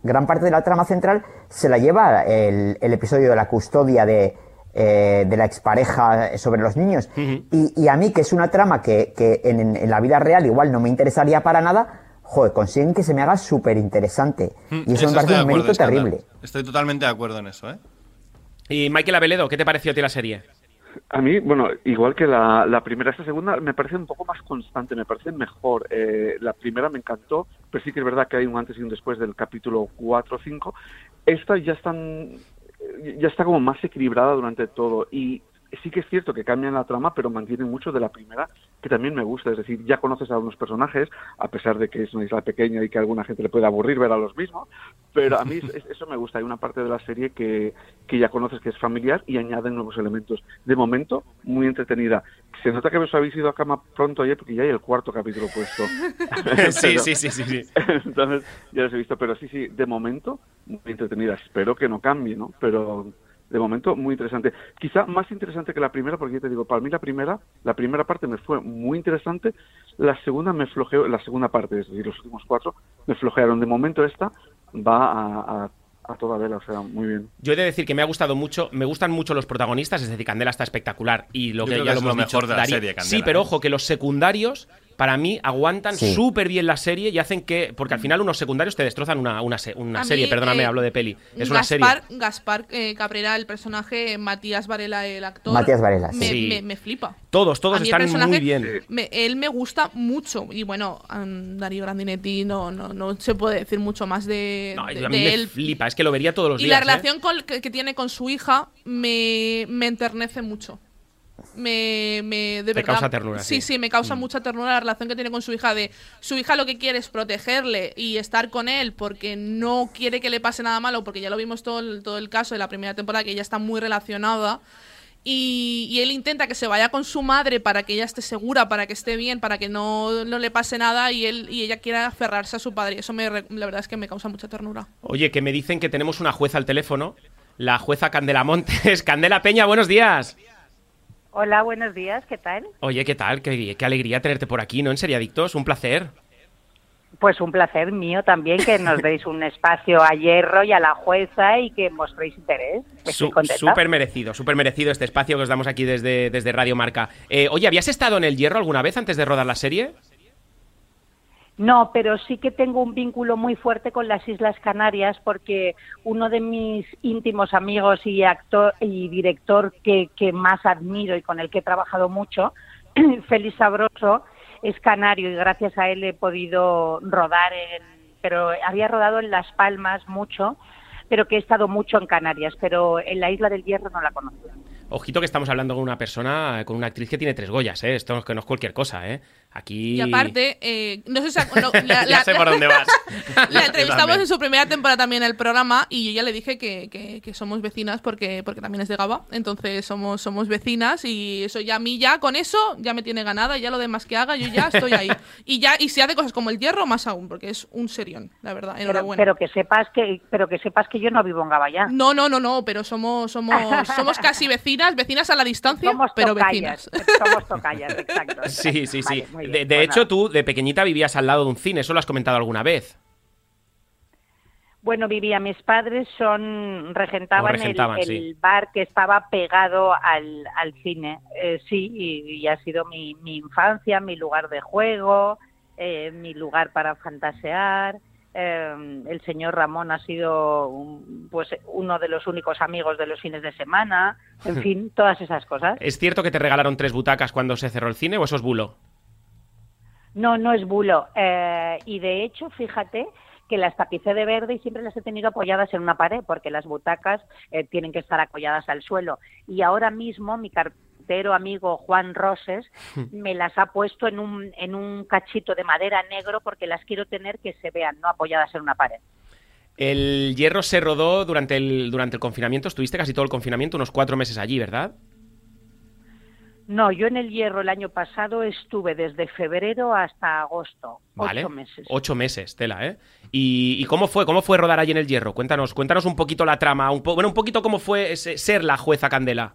gran parte de la trama central se la lleva el, el episodio de la custodia de, eh, de la expareja sobre los niños. y, y a mí, que es una trama que, que en, la vida real igual no me interesaría para nada, joder, consiguen que se me haga súper interesante. Mm, Y eso, me estoy parece de un mérito terrible. Estoy totalmente de acuerdo en eso, ¿eh? Y Michael Abeledo, ¿qué te pareció a ti la serie? A mí, bueno, igual que la, primera, esta segunda me parece un poco más constante, me parece mejor. Eh, la primera me encantó, pero sí que es verdad que hay un antes y un después del capítulo 4 o 5. Esta ya están, ya está como más equilibrada durante todo y sí que es cierto que cambian la trama, pero mantienen mucho de la primera, que también me gusta. Es decir, ya conoces a unos personajes, a pesar de que es una isla pequeña y que a alguna gente le puede aburrir ver a los mismos, pero a mí es- eso me gusta. Hay una parte de la serie que, que ya conoces que es familiar y añaden nuevos elementos. De momento, muy entretenida. Se nota que os habéis ido a cama pronto ayer porque ya hay el cuarto capítulo puesto. Sí, sí, sí, sí, sí. Entonces, ya los he visto, pero sí, sí, de momento, muy entretenida. Espero que no cambie, ¿no? Pero de momento, muy interesante. Quizá más interesante que la primera, porque ya te digo, para mí la primera, la primera parte me fue muy interesante, la segunda me flojeó, la segunda parte, es decir, los últimos cuatro, me flojearon. De momento esta va a, a, a toda vela, o sea, muy bien. Yo he de decir que me ha gustado mucho, me gustan mucho los protagonistas, es decir, Candela está espectacular y lo Yo que creo ya que lo es lo hemos dicho, mejor de la Darío- serie, Candela, Sí, pero ¿eh? ojo que los secundarios para mí aguantan Sí. súper bien la serie y hacen que porque al final unos secundarios te destrozan una, una, mí, serie, perdóname, eh, hablo de peli, es una serie. Gaspar, Gaspar eh, Cabrera, el personaje, Matías Varela, el actor. Matías Varela, me, sí. me- me flipa. Todos, todos están muy bien. me- él me gusta mucho. Y bueno, um, Darío Grandinetti no, no, no se puede decir mucho más de, No, de- a mí de me él. flipa, es que lo vería todos los Y días. la ¿eh? relación con- que, que tiene con su hija me, me enternece mucho. Me, me- de Te verdad, causa ternura, Sí, sí. me causa Mm. mucha ternura la relación que tiene con su hija. De su hija lo que quiere es protegerle y estar con él porque no quiere que le pase nada malo, porque ya lo vimos todo el, todo el caso de la primera temporada, que ella está muy relacionada. Y, y él intenta que se vaya con su madre para que ella esté segura, para que esté bien, para que no, no le pase nada y él y ella quiera aferrarse a su padre. Y eso me, la verdad es que me causa mucha ternura. Oye, que me dicen que tenemos una jueza al teléfono, la jueza Candela Montes. Candela Peña, buenos días. Hola, buenos días, ¿qué tal? Oye, ¿qué tal? Qué, qué alegría tenerte por aquí, ¿no? En Seriadictos, un placer. Pues un placer mío también que nos deis un espacio a Hierro y a la jueza y que mostréis interés. Súper merecido, súper merecido este espacio que os damos aquí desde, desde Radio Marca. Eh, oye, ¿habías estado en el Hierro alguna vez antes de rodar la serie? No, pero sí que tengo un vínculo muy fuerte con las Islas Canarias porque uno de mis íntimos amigos y actor y director que, que más admiro y con el que he trabajado mucho, Félix Sabroso, es canario y gracias a él he podido rodar en, pero había rodado en Las Palmas mucho, pero que he estado mucho en Canarias, pero en la Isla del Hierro no la conocía. Ojito que estamos hablando con una persona, con una actriz que tiene tres Goyas, ¿eh? Esto no- es cualquier cosa, ¿eh? Aquí... Y aparte, eh, no sé si no, la, ya sé por dónde vas. la entrevistamos en su primera temporada también en el programa y yo ya le dije que, que- que somos vecinas porque, porque también es de Gaba, entonces somos, somos vecinas y eso ya a mí ya con eso ya me tiene ganada, ya lo demás que haga yo ya estoy ahí. Y ya y si hace cosas como el hierro más aún, porque es un serión, la verdad, Pero, enhorabuena. pero que sepas que pero que sepas que yo no vivo en Gaballá. no, no, no, no, pero somos somos somos casi vecinas, vecinas a la distancia, Somos pero tocallas, vecinas. somos tocallas, exacto. Sí, sí, sí. Muy de bien, de hecho, tú de pequeñita vivías al lado de un cine, eso lo has comentado alguna vez. Bueno, vivía, mis padres son regentaban, el, sí. el bar que estaba pegado al, al cine. Eh, sí, y, y ha sido mi, mi infancia, mi lugar de juego, eh, mi lugar para fantasear. Eh, el señor Ramón ha sido un- pues uno de los únicos amigos de los fines de semana. En fin, todas esas cosas. ¿Es cierto que te regalaron tres butacas cuando se cerró el cine o eso es bulo? No, no es bulo. Eh, y de hecho, fíjate que las tapicé de verde y siempre las he tenido apoyadas en una pared, porque las butacas eh, tienen que estar apoyadas al suelo. Y ahora mismo mi cartero amigo Juan Roses me las ha puesto en un, en un cachito de madera negro porque las quiero tener que se vean, no apoyadas en una pared. El hierro se rodó durante el, durante el confinamiento, estuviste casi todo el confinamiento, unos cuatro meses allí, ¿verdad? No, yo en el Hierro el año pasado estuve desde febrero hasta agosto, Vale. ocho meses. Ocho meses, tela, ¿eh? ¿Y, y cómo fue? ¿Cómo fue rodar allí en el Hierro? Cuéntanos, cuéntanos un poquito la trama, un po- bueno, un poquito cómo fue ese- ser la jueza Candela.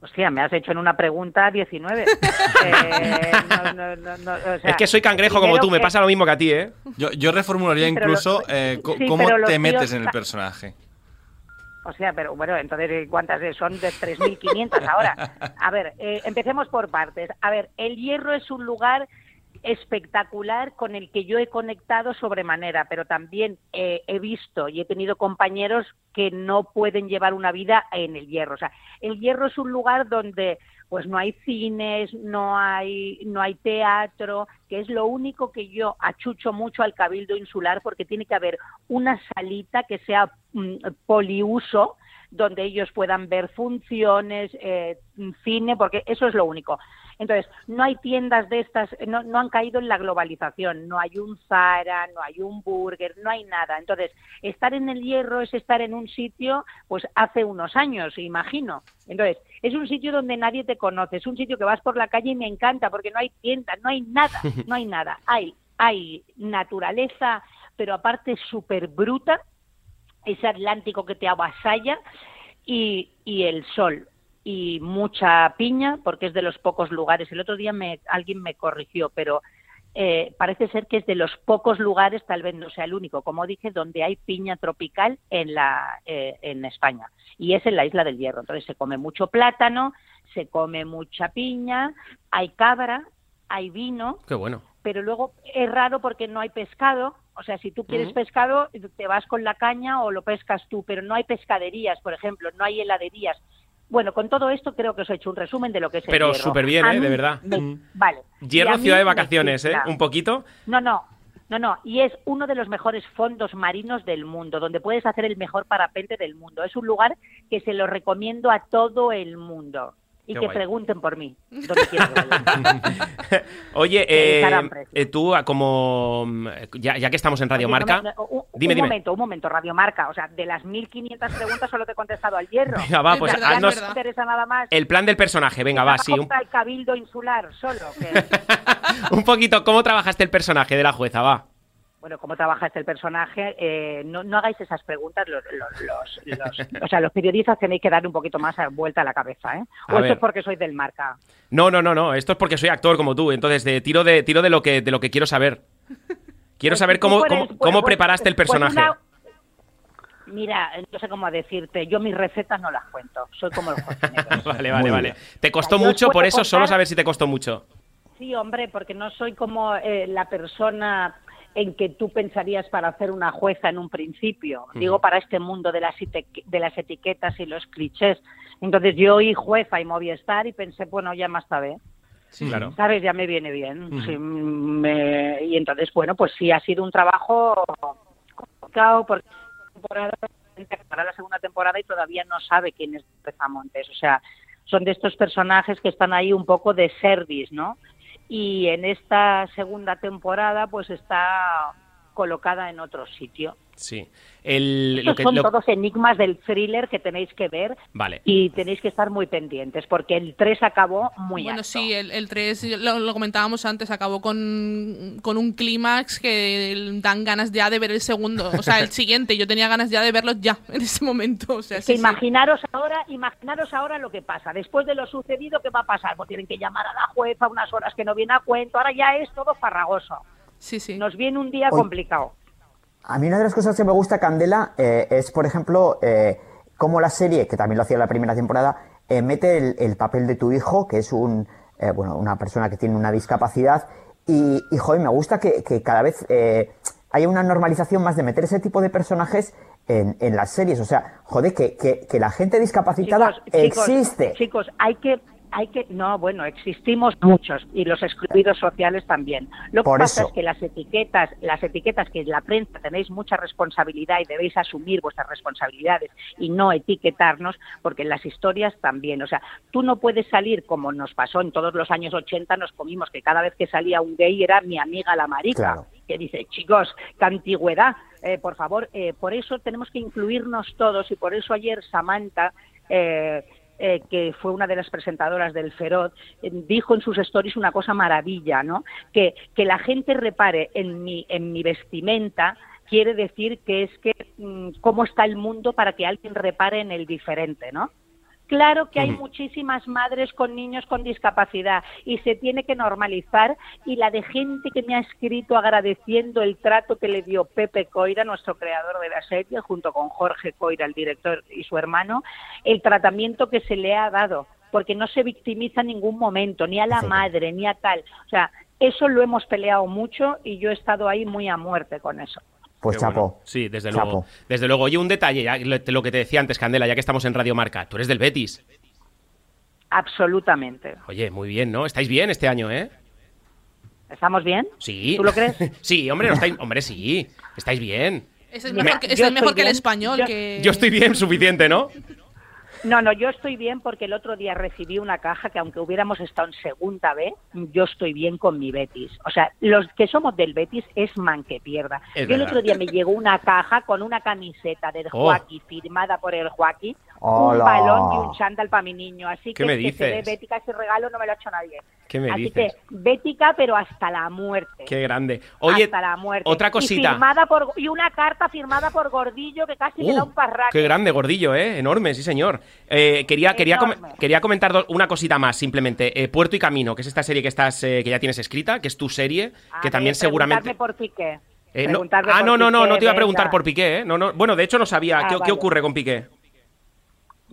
Hostia, me has hecho en una pregunta 19. Eh, no, no, no, no, o sea, es que soy cangrejo como tú, me pasa lo mismo que a ti, ¿eh? Yo, yo reformularía Sí, incluso lo- eh, sí, cómo te tíos metes en el personaje. O sea, pero bueno, entonces, ¿cuántas es? son de 3.500 ahora? A ver, eh, empecemos por partes. A ver, el Hierro es un lugar espectacular con el que yo he conectado sobremanera, pero también eh, he visto y he tenido compañeros que no pueden llevar una vida en el Hierro. O sea, el Hierro es un lugar donde pues no hay cines, no hay no hay teatro, que es lo único que yo achucho mucho al Cabildo Insular porque tiene que haber una salita que sea mm, poliuso donde ellos puedan ver funciones, eh, cine, porque eso es lo único. Entonces, no hay tiendas de estas, no, no han caído en la globalización, no hay un Zara, no hay un Burger, no hay nada. Entonces, estar en el hierro es estar en un sitio, pues hace unos años, imagino. Entonces, es un sitio donde nadie te conoce, es un sitio que vas por la calle y me encanta, porque no hay tiendas, no hay nada, no hay nada. Hay, hay naturaleza, pero aparte súper bruta, ese Atlántico que te avasalla y, y el sol y mucha piña porque es de los pocos lugares. El otro día me, alguien me corrigió, pero eh, parece ser que es de los pocos lugares, tal vez no sea el único, como dije, donde hay piña tropical en, la, eh, en España. Y es en la isla del Hierro. Entonces se come mucho plátano, se come mucha piña, hay cabra, hay vino, Qué bueno. pero luego es raro porque no hay pescado. O sea, si tú quieres pescado, te vas con la caña o lo pescas tú, pero no hay pescaderías, por ejemplo, no hay heladerías. Bueno, con todo esto creo que os he hecho un resumen de lo que es el Pero súper bien, ¿eh? De verdad. me- Mm. Vale. Hierro, ciudad de vacaciones, ¿eh? Un poquito. No, no, no, no. Y es uno de los mejores fondos marinos del mundo, donde puedes hacer el mejor parapente del mundo. Es un lugar que se lo recomiendo a todo el mundo. Y Qué que guay. pregunten por mí, donde quieran que vaya. Oye, eh, eh, tú, ah, como. mm, Ya, ya que estamos en Radio no Marca. me- no, un, dime, un dime. momento, un momento, Radio Marca. O sea, de las 1.500 preguntas solo te he contestado al hierro. Venga, va, pues Ya haznos- no interesa nada más. El plan del personaje, venga, va, sí. Un, el cabildo insular solo. que- un poquito, ¿cómo trabajaste el personaje de la jueza? Va. Bueno, cómo trabaja este el personaje, eh, no, no hagáis esas preguntas. Los, los- los- los- o sea, los periodistas tenéis que dar un poquito más vuelta a la cabeza, ¿eh? A O ver. esto es porque soy del marca. No, no, no, no. Esto es porque soy actor como tú. Entonces, de, tiro de tiro de lo que de lo que quiero saber. Quiero Pues saber cómo, cómo, bueno, cómo pues- preparaste el pues personaje. una- Mira, no sé cómo decirte, yo mis recetas no las cuento, soy como el cocinero. Vale, vale, Muy vale. bien. Te costó O sea, mucho, por eso solo contar- saber si te costó mucho. Sí, hombre, porque no soy como eh, la persona en que tú pensarías para hacer una jueza en un principio. Digo, para este mundo de las, de las etiquetas y los clichés. Entonces yo oí jueza y Movistar y pensé, bueno, ya más tarde. Sí, claro. ¿Sabes? Ya me viene bien. Ujú. Sí, me- Y entonces, bueno, pues sí, ha sido un trabajo complicado porque para la segunda temporada y todavía no sabe quién es Montes. O sea, son de estos personajes que están ahí un poco de service, ¿no? Y en esta segunda temporada, pues está colocada en otro sitio. Sí. El, Estos lo que, son lo- todos enigmas del thriller que tenéis que ver Vale. y tenéis que estar muy pendientes porque el 3 acabó muy Bueno, alto. sí, el, el 3, lo, lo comentábamos antes, acabó con, con un clímax que dan ganas ya de ver el segundo. O sea, el siguiente, yo tenía ganas ya de verlo ya, en ese momento. O sea, que sí, sí. imaginaros ahora, imaginaros ahora lo que pasa. Después de lo sucedido, ¿qué va a pasar? Pues tienen que llamar a la jueza unas horas que no viene a cuento. Ahora ya es todo farragoso. Sí, sí. Nos viene un día complicado. A mí una de las cosas que me gusta, Candela, eh, es, por ejemplo, eh, cómo la serie, que también lo hacía en la primera temporada, eh, mete el, el papel de tu hijo, que es un, eh, bueno, una persona que tiene una discapacidad, y, y joder, me gusta que, que cada vez haya una normalización más de meter ese tipo de personajes en, en las series. O sea, joder, que, que, que la gente discapacitada Chicos, chicos, existe. Chicos, hay que hay que no bueno existimos muchos y los excluidos sociales también lo que pasa eso. es que las etiquetas las etiquetas que en la prensa tenéis mucha responsabilidad y debéis asumir vuestras responsabilidades y no etiquetarnos porque en las historias también o sea tú no puedes salir como nos pasó en todos los años 80 nos comimos que cada vez que salía un gay era mi amiga la marica Claro. que dice, chicos, qué antigüedad, eh, por favor, eh, por eso tenemos que incluirnos todos y por eso ayer Samantha eh, eh, que fue una de las presentadoras del Feroz, eh, dijo en sus stories una cosa maravilla, ¿no? Que, que la gente repare en mi, en mi vestimenta quiere decir que es que mm, cómo está el mundo para que alguien repare en el diferente, ¿no? Claro que hay muchísimas madres con niños con discapacidad y se tiene que normalizar y la de gente que me ha escrito agradeciendo el trato que le dio Pepe Coira, nuestro creador de la serie, junto con Jorge Coira, el director y su hermano, el tratamiento que se le ha dado, porque no se victimiza en ningún momento, ni a la madre, ni a tal. O sea, eso lo hemos peleado mucho y yo he estado ahí muy a muerte con eso. Pues Qué chapo. bueno. Sí, desde Chapo. luego. Desde luego. Oye, un detalle, ya, lo, que te decía antes, Candela, ya que estamos en Radio Marca. Tú eres del Betis. Absolutamente. Oye, muy bien, ¿no? Estáis bien este año, ¿eh? ¿Estamos bien? Sí. ¿Tú lo crees? sí, hombre, no estáis, hombre, sí. Estáis bien. Es Me- mejor, que, ese Yo es mejor estoy que el español. Yo- que... Yo estoy bien, suficiente, ¿no? No, no, yo estoy bien porque el otro día recibí una caja que aunque hubiéramos estado en segunda B, yo estoy bien con mi Betis. O sea, los que somos del Betis es man que pierda. Es yo el otro día me llegó una caja con una camiseta del Oh. Joaquín firmada por el Joaquín, un balón y un chándal para mi niño. Así ¿Qué que me que se bética ese regalo no me lo ha hecho nadie. ¿Qué me Así dices? que bética pero hasta la muerte. Qué grande. Oye, hasta la muerte. otra Y, cosita. firmada por, y una carta firmada por Gordillo que casi me da Uh, un parraque. qué grande, gordillo, ¿eh? Enorme, sí, señor. Eh, quería, quería, com- quería comentar una cosita más, simplemente. Eh, Puerto y Camino, que es esta serie que estás eh, que ya tienes escrita, que es tu serie, A que ver, también seguramente... por Piqué. No- ah, no, no, no, no te iba a preguntar por Piqué, ¿eh? No, no, bueno, de hecho no sabía. Ah, ¿Qué, qué ocurre con Piqué?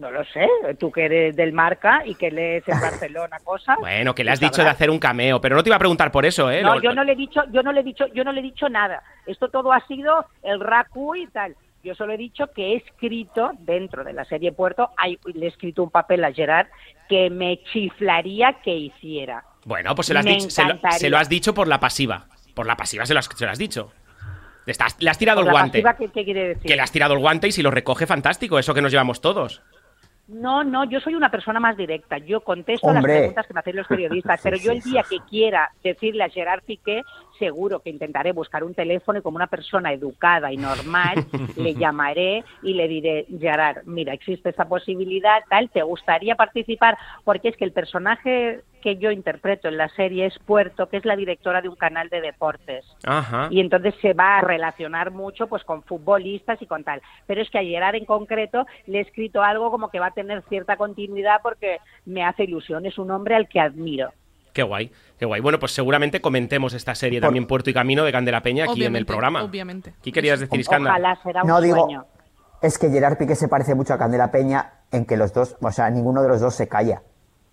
No lo sé, tú que eres del marca y que lees en Barcelona cosas. Bueno, que le has tú dicho de hacer un cameo, pero no te iba a preguntar por eso, ¿eh? No, Lo- yo no le he dicho, yo no le he dicho, yo no le he dicho nada. Esto todo ha sido el racu y tal. Yo solo he dicho que he escrito dentro de la serie Puerto, hay, le he escrito un papel a Gerard que me chiflaría que hiciera. Bueno, pues se lo, has dicho, se, lo, encantaría. se lo has dicho por la pasiva. Por la pasiva se lo has, se lo has dicho. Le, estás- le has tirado Por el guante. pasiva, ¿qué, qué quiere decir? Que le has tirado el guante y si lo recoge, fantástico. Eso que nos llevamos todos. No, no, yo soy una persona más directa. Yo contesto Hombre. las preguntas que me hacen los periodistas, pero yo el día que quiera decirle a Gerard Piqué, seguro que intentaré buscar un teléfono y como una persona educada y normal, le llamaré y le diré, Gerard, mira, existe esa posibilidad, tal, ¿te gustaría participar? Porque es que el personaje que yo interpreto en la serie es Puerto, que es la directora de un canal de deportes Ajá. y entonces se va a relacionar mucho pues con futbolistas y con tal. Pero es que a Gerard en concreto le he escrito algo como que va a tener cierta continuidad porque me hace ilusión, es un hombre al que admiro. Qué guay, qué guay. Bueno, pues seguramente comentemos esta serie también Puerto y Camino de Candela Peña aquí en el programa. obviamente. ¿Qué querías decir, Iskandar? Ojalá será un No digo, sueño. es que Gerard Piqué se parece mucho a Candela Peña en que los dos, o sea, ninguno de los dos se calla.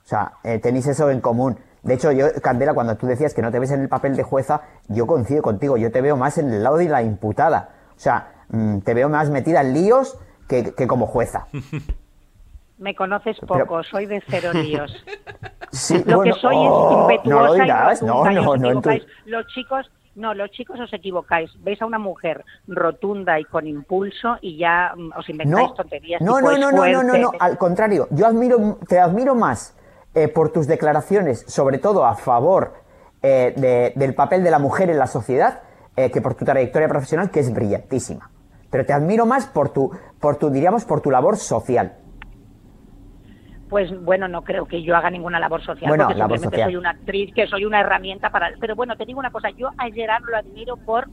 O sea, eh, tenéis eso en común. De hecho, yo, Candela, cuando tú decías que no te ves en el papel de jueza, yo coincido contigo. Yo te veo más en el lado de la imputada. O sea, mm, te veo más metida en líos que, que como jueza. Me conoces Pero- poco, soy de cero líos. Sí, Lo bueno, que soy oh, es no lo impetuosa dirás, y no, y no, no, entonces- Los chicos, no, los chicos os equivocáis. Veis a una mujer rotunda y con impulso y ya mm, os inventáis No, tonterías. no, no, no, no, no, no, no, al contrario, yo admiro, te admiro más eh, por tus declaraciones, sobre todo a favor eh, de- del papel de la mujer en la sociedad, eh, que por tu trayectoria profesional, que es brillantísima. Pero te admiro más por tu, por tu, diríamos, por tu labor social. Pues bueno, no creo que yo haga ninguna labor social, Bueno, porque labor simplemente social. soy una actriz, que soy una herramienta para... Pero bueno, te digo una cosa, yo a Gerard lo admiro por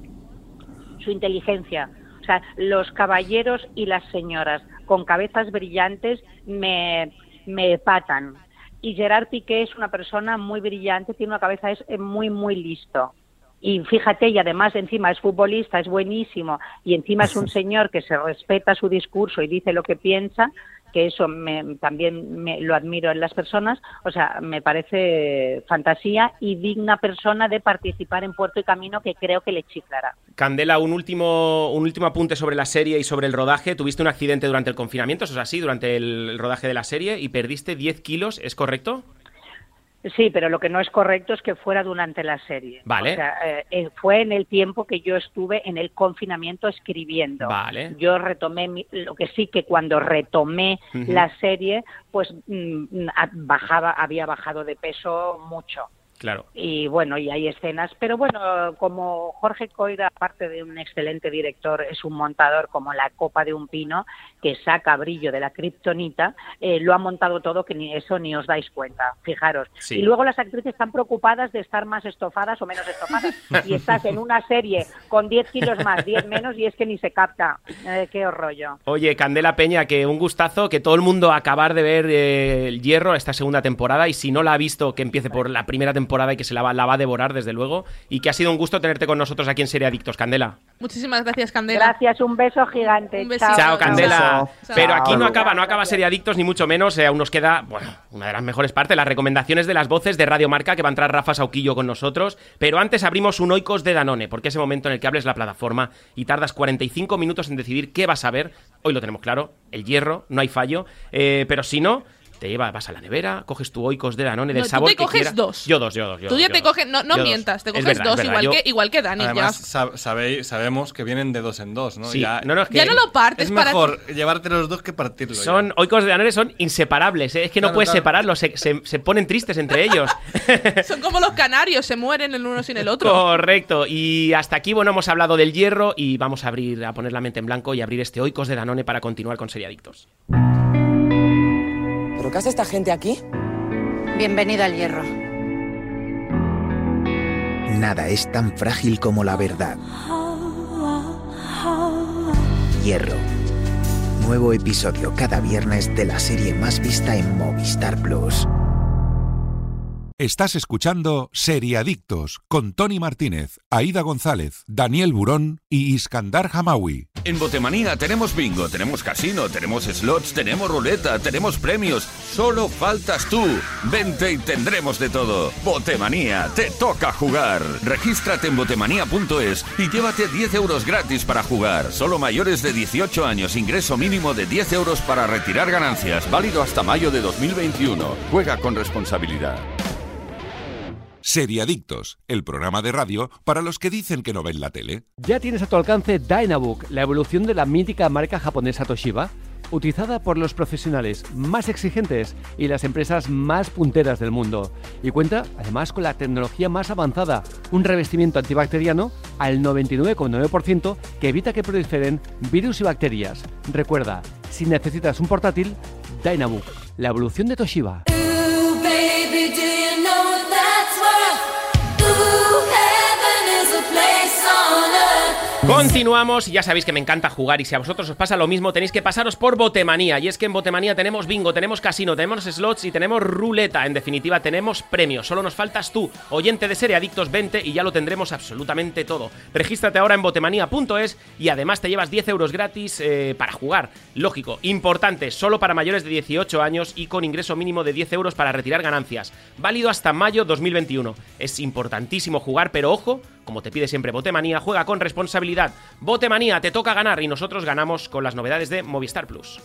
su inteligencia. O sea, los caballeros y las señoras con cabezas brillantes me, me patan. Y Gerard Piqué es una persona muy brillante, tiene una cabeza, es muy, muy listo. Y fíjate, y además encima es futbolista, es buenísimo, y encima es un señor que se respeta su discurso y dice lo que piensa, que eso me- también me, lo admiro en las personas, o sea, me parece fantasía y digna persona de participar en Puerto y Camino que creo que le chiflará. Candela, un último, un último apunte sobre la serie y sobre el rodaje. Tuviste un accidente durante el confinamiento, eso es así, durante el, rodaje de la serie y perdiste 10 kilos, ¿es correcto? Sí, pero lo que no es correcto es que fuera durante la serie. Vale. O sea, eh, eh, fue en el tiempo que yo estuve en el confinamiento escribiendo. Vale. Yo retomé, mi- lo que sí que cuando retomé la serie, pues mm, bajaba, había bajado de peso mucho. Claro. Y bueno, y hay escenas, pero bueno, como Jorge Coira, aparte de un excelente director, es un montador como la copa de un pino que saca brillo de la kriptonita, eh, lo ha montado todo que ni eso ni os dais cuenta, fijaros. Sí. Y luego las actrices están preocupadas de estar más estofadas o menos estofadas. y estás en una serie con 10 kilos más, 10 menos y es que ni se capta. Eh, qué rollo. Oye, Candela Peña, que un gustazo, que todo el mundo acabar de ver eh, el Hierro esta segunda temporada y si no la ha visto, que empiece por la primera temporada y que se la va, la va a devorar desde luego y que ha sido un gusto tenerte con nosotros aquí en Serie Adictos, Candela. Muchísimas gracias, Candela. Gracias, un beso gigante. Un besito. Chao. Chao, Candela. Chao. Pero aquí no acaba, no acaba Serie Adictos ni mucho menos, eh, aún nos queda, bueno, una de las mejores partes, las recomendaciones de las voces de Radio Marca que va a entrar Rafa Sauquillo con nosotros, pero antes abrimos un Oikos de Danone, porque ese momento en el que hables la plataforma y tardas 45 minutos en decidir qué vas a ver, hoy lo tenemos claro, el hierro, no hay fallo, eh, pero si no, te llevas, vas a la nevera, coges tu Oikos de Danone del No, tú sabor te que coges dos. Yo dos, yo dos. yo Tú dos, ya yo te coges, no, no dos. mientas, te Es coges verdad, dos igual, yo- que, igual que Dani. Además, ya. sab- sabéis, sabemos que vienen de dos en dos, ¿no? Sí, Ya, no, no, es que- Ya no lo partes es para mejor llevarte los dos que partirlo. ya. Son oicos de Danone son inseparables, ¿eh? es que no puedes claro. separarlos, se, se- se ponen tristes entre ellos. Son como los canarios, se mueren el uno sin el otro. Correcto. Y hasta aquí, bueno, hemos hablado del hierro y vamos a abrir, a poner la mente en blanco y abrir este oicos de Danone para continuar con Seriadictos. ¿Pero qué hace esta gente aquí? Bienvenida al hierro. Nada es tan frágil como la verdad. Hierro. Nuevo episodio cada viernes de la serie más vista en Movistar Plus. Estás escuchando Seriadictos con Tony Martínez, Aida González, Daniel Burón y Iskandar Hamawi. En Botemanía tenemos bingo, tenemos casino, tenemos slots, tenemos ruleta, tenemos premios. Solo faltas tú. Vente y tendremos de todo. Botemanía, te toca jugar. Regístrate en botemanía.es y llévate 10 euros gratis para jugar. Solo mayores de 18 años, ingreso mínimo de 10 euros para retirar ganancias. Válido hasta mayo de 2021. Juega con responsabilidad. Seriadictos, el programa de radio para los que dicen que no ven la tele. Ya tienes a tu alcance Dynabook, la evolución de la mítica marca japonesa Toshiba, utilizada por los profesionales más exigentes y las empresas más punteras del mundo. Y cuenta además con la tecnología más avanzada, un revestimiento antibacteriano al 99,9% que evita que proliferen virus y bacterias. Recuerda, si necesitas un portátil, Dynabook, la evolución de Toshiba. Continuamos ya sabéis que me encanta jugar y si a vosotros os pasa lo mismo tenéis que pasaros por Botemanía. Y es que en Botemanía tenemos bingo, tenemos casino, tenemos slots y tenemos ruleta, en definitiva tenemos premios, solo nos faltas tú, oyente de Serie Adictos 20 y ya lo tendremos absolutamente todo. Regístrate ahora en botemanía.es y además te llevas 10 euros gratis eh, para jugar, lógico, importante, solo para mayores de 18 años y con ingreso mínimo de 10 euros para retirar ganancias, válido hasta mayo 2021. Es importantísimo jugar, pero ojo, como te pide siempre Botemanía, juega con responsabilidad. Botemanía, te toca ganar y nosotros ganamos con las novedades de Movistar Plus.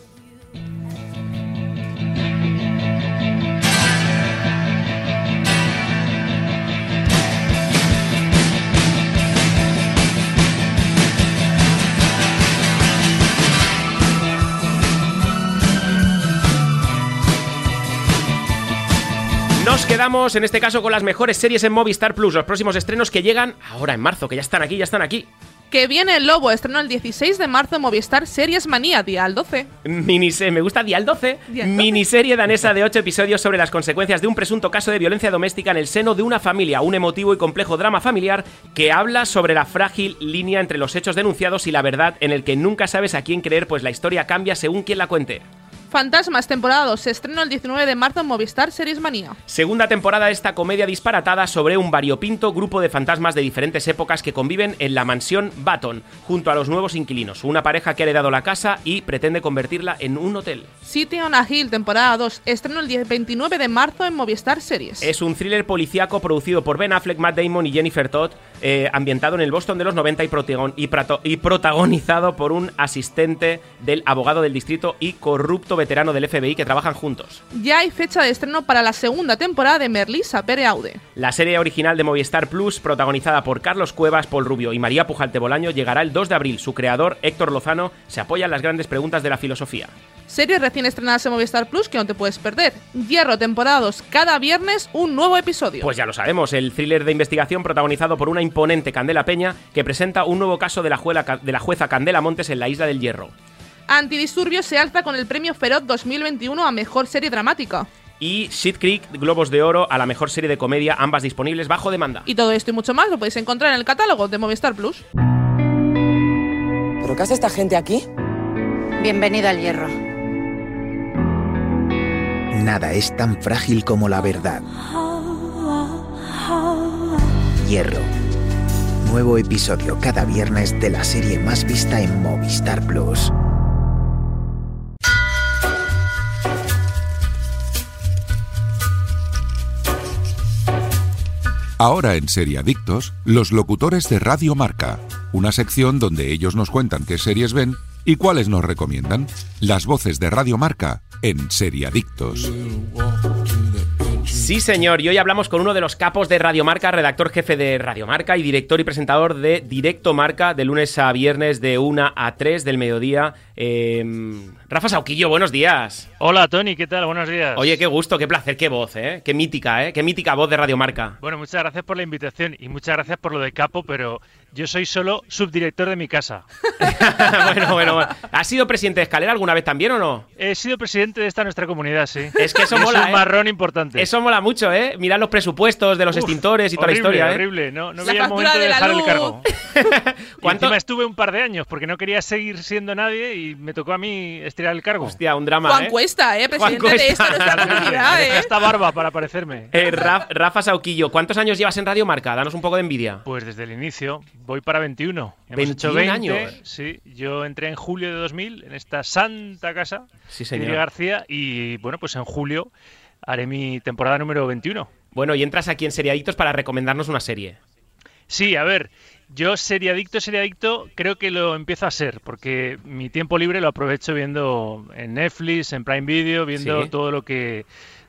Quedamos en este caso con las mejores series en Movistar Plus, los próximos estrenos que llegan ahora en marzo, que ya están aquí, ya están aquí. Que viene el Lobo, estreno el 16 de marzo en Movistar Series Manía, día al 12. Minise- me gusta Dial 12, Dial 12. miniserie danesa de 8 episodios sobre las consecuencias de un presunto caso de violencia doméstica en el seno de una familia, un emotivo y complejo drama familiar que habla sobre la frágil línea entre los hechos denunciados y la verdad en el que nunca sabes a quién creer pues la historia cambia según quien la cuente. Fantasmas, temporada 2, se estreno el 19 de marzo en Movistar Series Manía. Segunda temporada de esta comedia disparatada sobre un variopinto grupo de fantasmas de diferentes épocas que conviven en la mansión Baton, junto a los nuevos inquilinos, una pareja que ha heredado la casa y pretende convertirla en un hotel. City on a Hill, temporada 2, estreno el 10 29 de marzo en Movistar Series. Es un thriller policíaco producido por Ben Affleck, Matt Damon y Jennifer Todd, eh, ambientado en el Boston de los 90 y, protagon- y prato- y protagonizado por un asistente del abogado del distrito y corrupto veterano del FBI que trabajan juntos. Ya hay fecha de estreno para la segunda temporada de Merlisa Pere Aude. La serie original de Movistar Plus, protagonizada por Carlos Cuevas, Paul Rubio y María Pujalte Bolaño, llegará el 2 de abril. Su creador, Héctor Lozano, se apoya en las grandes preguntas de la filosofía. Series recién estrenadas en Movistar Plus que no te puedes perder. Hierro, temporada 2, cada viernes un nuevo episodio. Pues ya lo sabemos, el thriller de investigación protagonizado por una imponente Candela Peña que presenta un nuevo caso de la, juela- de la jueza Candela Montes en la isla del Hierro. Antidisturbios se alza con el premio Feroz 2021 a Mejor Serie Dramática. Y Shit Creek, Globos de Oro a la mejor serie de comedia, ambas disponibles bajo demanda. Y todo esto y mucho más lo podéis encontrar en el catálogo de Movistar Plus. ¿Pero qué hace esta gente aquí? Bienvenida al hierro. Nada es tan frágil como la verdad. Hierro. Nuevo episodio cada viernes de la serie más vista en Movistar Plus. Ahora en Seriadictos, los locutores de Radio Marca, una sección donde ellos nos cuentan qué series ven y cuáles nos recomiendan. Las voces de Radio Marca en Seriadictos. Sí, señor, y hoy hablamos con uno de los capos de Radiomarca, redactor jefe de Radiomarca y director y presentador de Directo Marca, de lunes a viernes de 1 a 3 del mediodía. Eh, Rafa Sauquillo, buenos días. Hola, Tony, ¿qué tal? Buenos días. Oye, qué gusto, qué placer, qué voz, ¿eh? Qué mítica, ¿eh? Qué mítica voz de Radiomarca. Bueno, muchas gracias por la invitación y muchas gracias por lo de capo, pero yo soy solo subdirector de mi casa. bueno, bueno, bueno. ¿Has sido presidente de escalera alguna vez también o no? He sido presidente de esta nuestra comunidad, sí. Es que eso Y mola, un ¿eh? marrón importante. Eso mola mucho, ¿eh? Mirad los presupuestos de los Uf, extintores y toda horrible, la historia, ¿eh? Horrible, no, no veía el momento de, de la dejar el cargo. Y ¿Cuánto- encima estuve un par de años porque no quería seguir siendo nadie y me tocó a mí estirar el cargo. Hostia, un drama, Juan ¿eh? Cuesta, ¿eh? Juan Presidente de Cuesta. esta nuestra comunidad, ¿eh? hasta barba para parecerme. Eh, Raf- Rafa Sauquillo, ¿cuántos años llevas en Radiomarca? Danos un poco de envidia. Pues desde el inicio, voy para 21. Hemos 21 hecho 20 años. Sí, yo entré en julio de 2000 en esta santa casa, Sí, señor. García, y bueno, pues en julio haré mi temporada número 21. Bueno, y entras aquí en Seriadictos para recomendarnos una serie. Sí, a ver, yo seriadicto, seriadicto, creo que lo empiezo a ser, porque mi tiempo libre lo aprovecho viendo en Netflix, en Prime Video, viendo Sí. todo lo que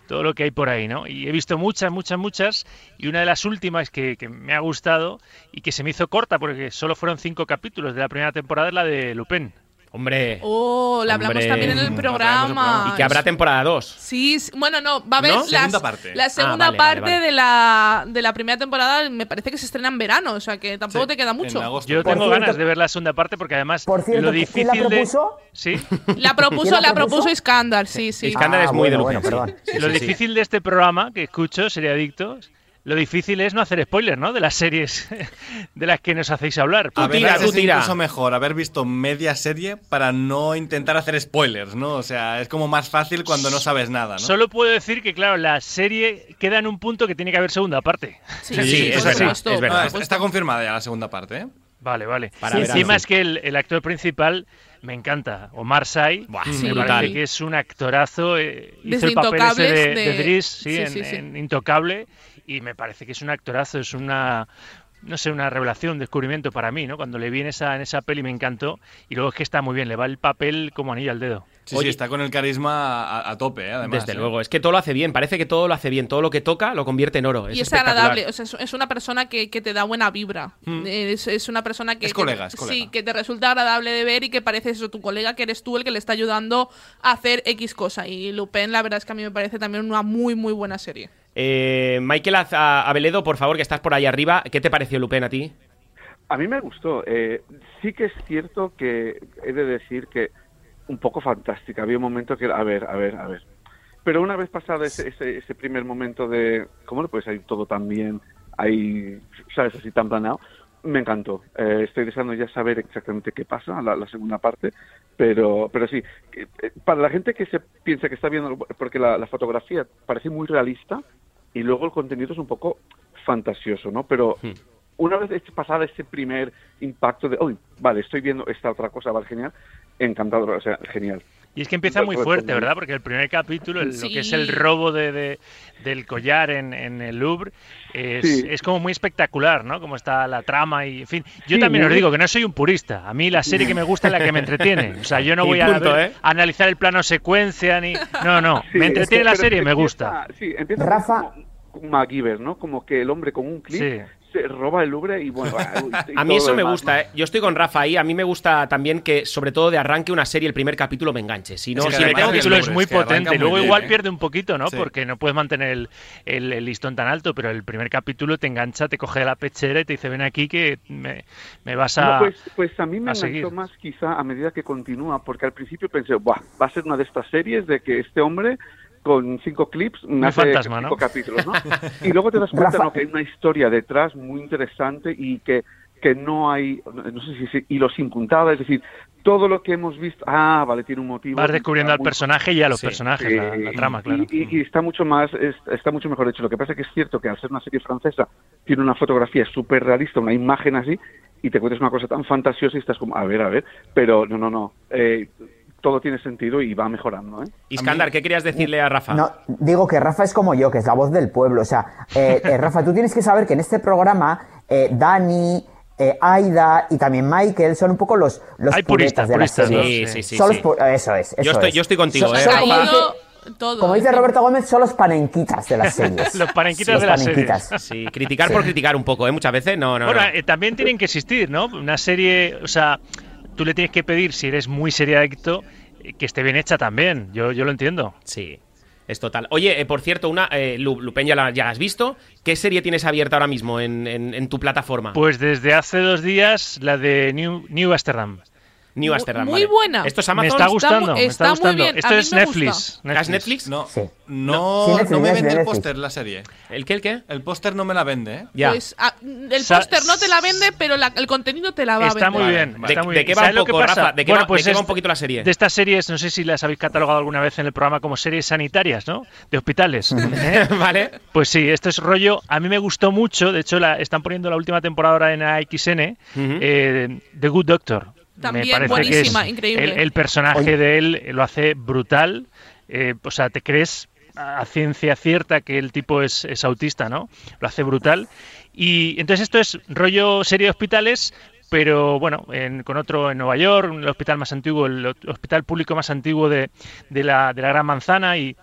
todo lo que hay por ahí, ¿no? Y he visto muchas, muchas, muchas, y una de las últimas que, que me ha gustado y que se me hizo corta, porque solo fueron cinco capítulos de la primera temporada, es la de Lupin. Hombre. Oh, la hablamos también en el programa. Y que habrá temporada 2. Sí, sí, bueno, no, va a haber ¿No? las- Segunda parte. la Ah, segunda vale, parte vale, vale. De, la, de la primera temporada, me parece que se estrena en verano, o sea que tampoco te queda mucho. Yo Por tengo cierto- ganas de ver la segunda parte porque además Por cierto, lo ¿quién difícil la de propuso? sí, La propuso, ¿Quién la la propuso? Iskandar, sí, sí. Iskandar es muy de bueno, perdón. Sí, lo sí, sí. difícil de este programa que escucho, sería adictos, lo difícil es no hacer spoilers, ¿no? De las series de las que nos hacéis hablar. A tira, tú es tira. incluso mejor haber visto media serie para no intentar hacer spoilers, ¿no? O sea, es como más fácil cuando no sabes nada, ¿no? Solo puedo decir que, claro, la serie queda en un punto que tiene que haber segunda parte. Sí, Sí, sí, es verdad, supuesto. es verdad. Ah, está- confirmada ya la segunda parte, ¿eh? Vale, vale. Para encima es que el, el actor principal me encanta, Omar Sy. Buah, me sí, parece brutal. que es un actorazo. eh, hizo Desde el papel ese de, de de- Driss, sí, sí, en, sí, sí. en Intocable. Y me parece que es un actorazo, es una no sé, una revelación, un descubrimiento para mí, ¿no? Cuando le vi en esa, en esa peli me encantó y luego es que está muy bien, le va el papel como anillo al dedo. Sí, Oye. sí, está con el carisma a, a tope, ¿eh? Además. Desde ¿eh? luego, es que todo lo hace bien, parece que todo lo hace bien, todo lo que toca lo convierte en oro. Es y es agradable, o sea, es, es una persona que, que te da buena vibra. Es, es una persona que. Es colega, que- es colega. Sí, que te resulta agradable de ver y que parece eso, tu colega, que eres tú el que le está ayudando a hacer X cosa. Y Lupin, la verdad es que a mí me parece también una muy, muy buena serie. Eh, Michael Az- a- Abeledo, por favor, que estás por ahí arriba, ¿qué te pareció Lupin a ti? A mí me gustó. Eh, sí que es cierto que he de decir que un poco fantástica. Había un momento que, a ver, a ver, a ver. Pero una vez pasado ese, ese, ese primer momento de, ¿cómo le puedes salir todo tan bien? Ahí, ¿sabes? Así tan planeado. Me encantó. Eh, estoy deseando ya saber exactamente qué pasa, la, la segunda parte. Pero, pero sí, eh, para la gente que se piensa que está viendo, porque la, la fotografía parece muy realista y luego el contenido es un poco fantasioso, ¿no? Pero Hmm. una vez pasada ese primer impacto de, uy, vale, estoy viendo esta otra cosa, vale, genial, encantado, o sea, genial. Y es que empieza muy fuerte, ¿verdad? Porque el primer capítulo, el- lo que es el robo de, de- del collar en, en el Louvre, es, Sí. es como muy espectacular, ¿no? Como está la trama y, en fin. Yo Sí, también os digo que no soy un purista. A mí la serie que me gusta es la que me entretiene. O sea, yo no voy a, punto, ver- ¿eh? a analizar el plano secuencia ni... No, no. Sí, me es entretiene que- la serie y me que gusta. empieza- sí, empieza Rafa- como, como MacGyver, ¿no? Como que el hombre con un clic Sí. Se, roba el Louvre y bueno... y A mí eso me demás, gusta, ¿eh? Yo estoy con Rafa ahí. A mí me gusta también que, sobre todo de arranque una serie, el primer capítulo me enganche. Si no, Es que si me el tengo que capítulo es muy es que arranca potente. muy Luego bien, igual ¿eh? pierde un poquito, ¿no? Sí. Porque no puedes mantener el, el- el listón tan alto, pero el primer capítulo te engancha, te coge de la pechera y te dice, ven aquí que me, me vas a... No, pues, pues a mí me enganchó más quizá a medida que continúa, porque al principio pensé, Buah, va a ser una de estas series de que este hombre con cinco clips Muy hace fantasma, cinco ¿no? capítulos, ¿no? Y luego te das cuenta. ¿no? que hay una historia detrás muy interesante y que, que no hay, no sé si es hilos sin puntada, es decir, todo lo que hemos visto, ah, vale, tiene un motivo. Vas descubriendo al muy- personaje y a los Sí. personajes, la, la trama, y- claro. Y, y está mucho más es- está mucho mejor hecho. Lo que pasa es que es cierto que al ser una serie francesa tiene una fotografía súper realista, una imagen así, y te cuentas una cosa tan fantasiosa y estás como, a ver, a ver, pero no, no, no. eh, todo tiene sentido y va mejorando, ¿eh? Iskandar, ¿qué querías decirle a Rafa? No, digo que Rafa es como yo, que es la voz del pueblo. O sea, eh, eh, Rafa, tú tienes que saber que en este programa eh, Dani, eh, Aida y también Michael son un poco los, los Hay puristas, de la puristas. Sí, sí, sí, Son los sí. pu- Eso es. Eso Yo estoy- es. yo estoy contigo, eh, Rafa. como, dice, ido todo. como dice Roberto Gómez, son los panenquitas de las series. Los panenquitas Los de las panenquitas. series. Sí, criticar Sí. por criticar un poco, ¿eh? Muchas veces no, no. Bueno, no. eh, también tienen que existir, ¿no? Una serie, o sea, tú le tienes que pedir, si eres muy seriadicto, eh, que esté bien hecha también. Yo, yo lo entiendo. Sí, es total. Oye, eh, por cierto, una eh, Lu- Lupin ya la, ya la has visto. ¿Qué serie tienes abierta ahora mismo en, en- en tu plataforma? Pues desde hace dos días, la de New, New Amsterdam. New Amsterdam. muy vale. buena. ¿Esto es Me Amazon? está gustando, me está está muy gustando. bien, a Esto es me Netflix. ¿Es Netflix? No, Sí. no, Sí, Netflix, no me Netflix, vende el Netflix. póster la serie. ¿El qué, el qué? El póster no me la vende, ¿eh? Ya. Pues ah, el póster no te la vende, pero la- el contenido te la va a Está vender. muy bien. ¿De- está muy de bien. qué va ¿Sabes un lo que poco, pasa? Rafa? ¿De qué Bueno, va- pues de qué va es- un poquito la serie? De estas series, no sé si las habéis catalogado alguna vez en el programa como series sanitarias, ¿no? De hospitales. ¿eh? vale. Pues sí, esto es rollo. A mí me gustó mucho. De hecho, la, están poniendo la última temporada ahora en AXN. Eh, The Good Doctor. También me parece buenísima, que es increíble. El, el personaje Oye. de él lo hace brutal. eh, o sea, te crees a ciencia cierta que el tipo es, es autista, ¿no? Lo hace brutal. Y entonces esto es rollo serie de hospitales, pero bueno, en- con otro en Nueva York, el hospital más antiguo, el ho- hospital público más antiguo de, de la, de la Gran Manzana y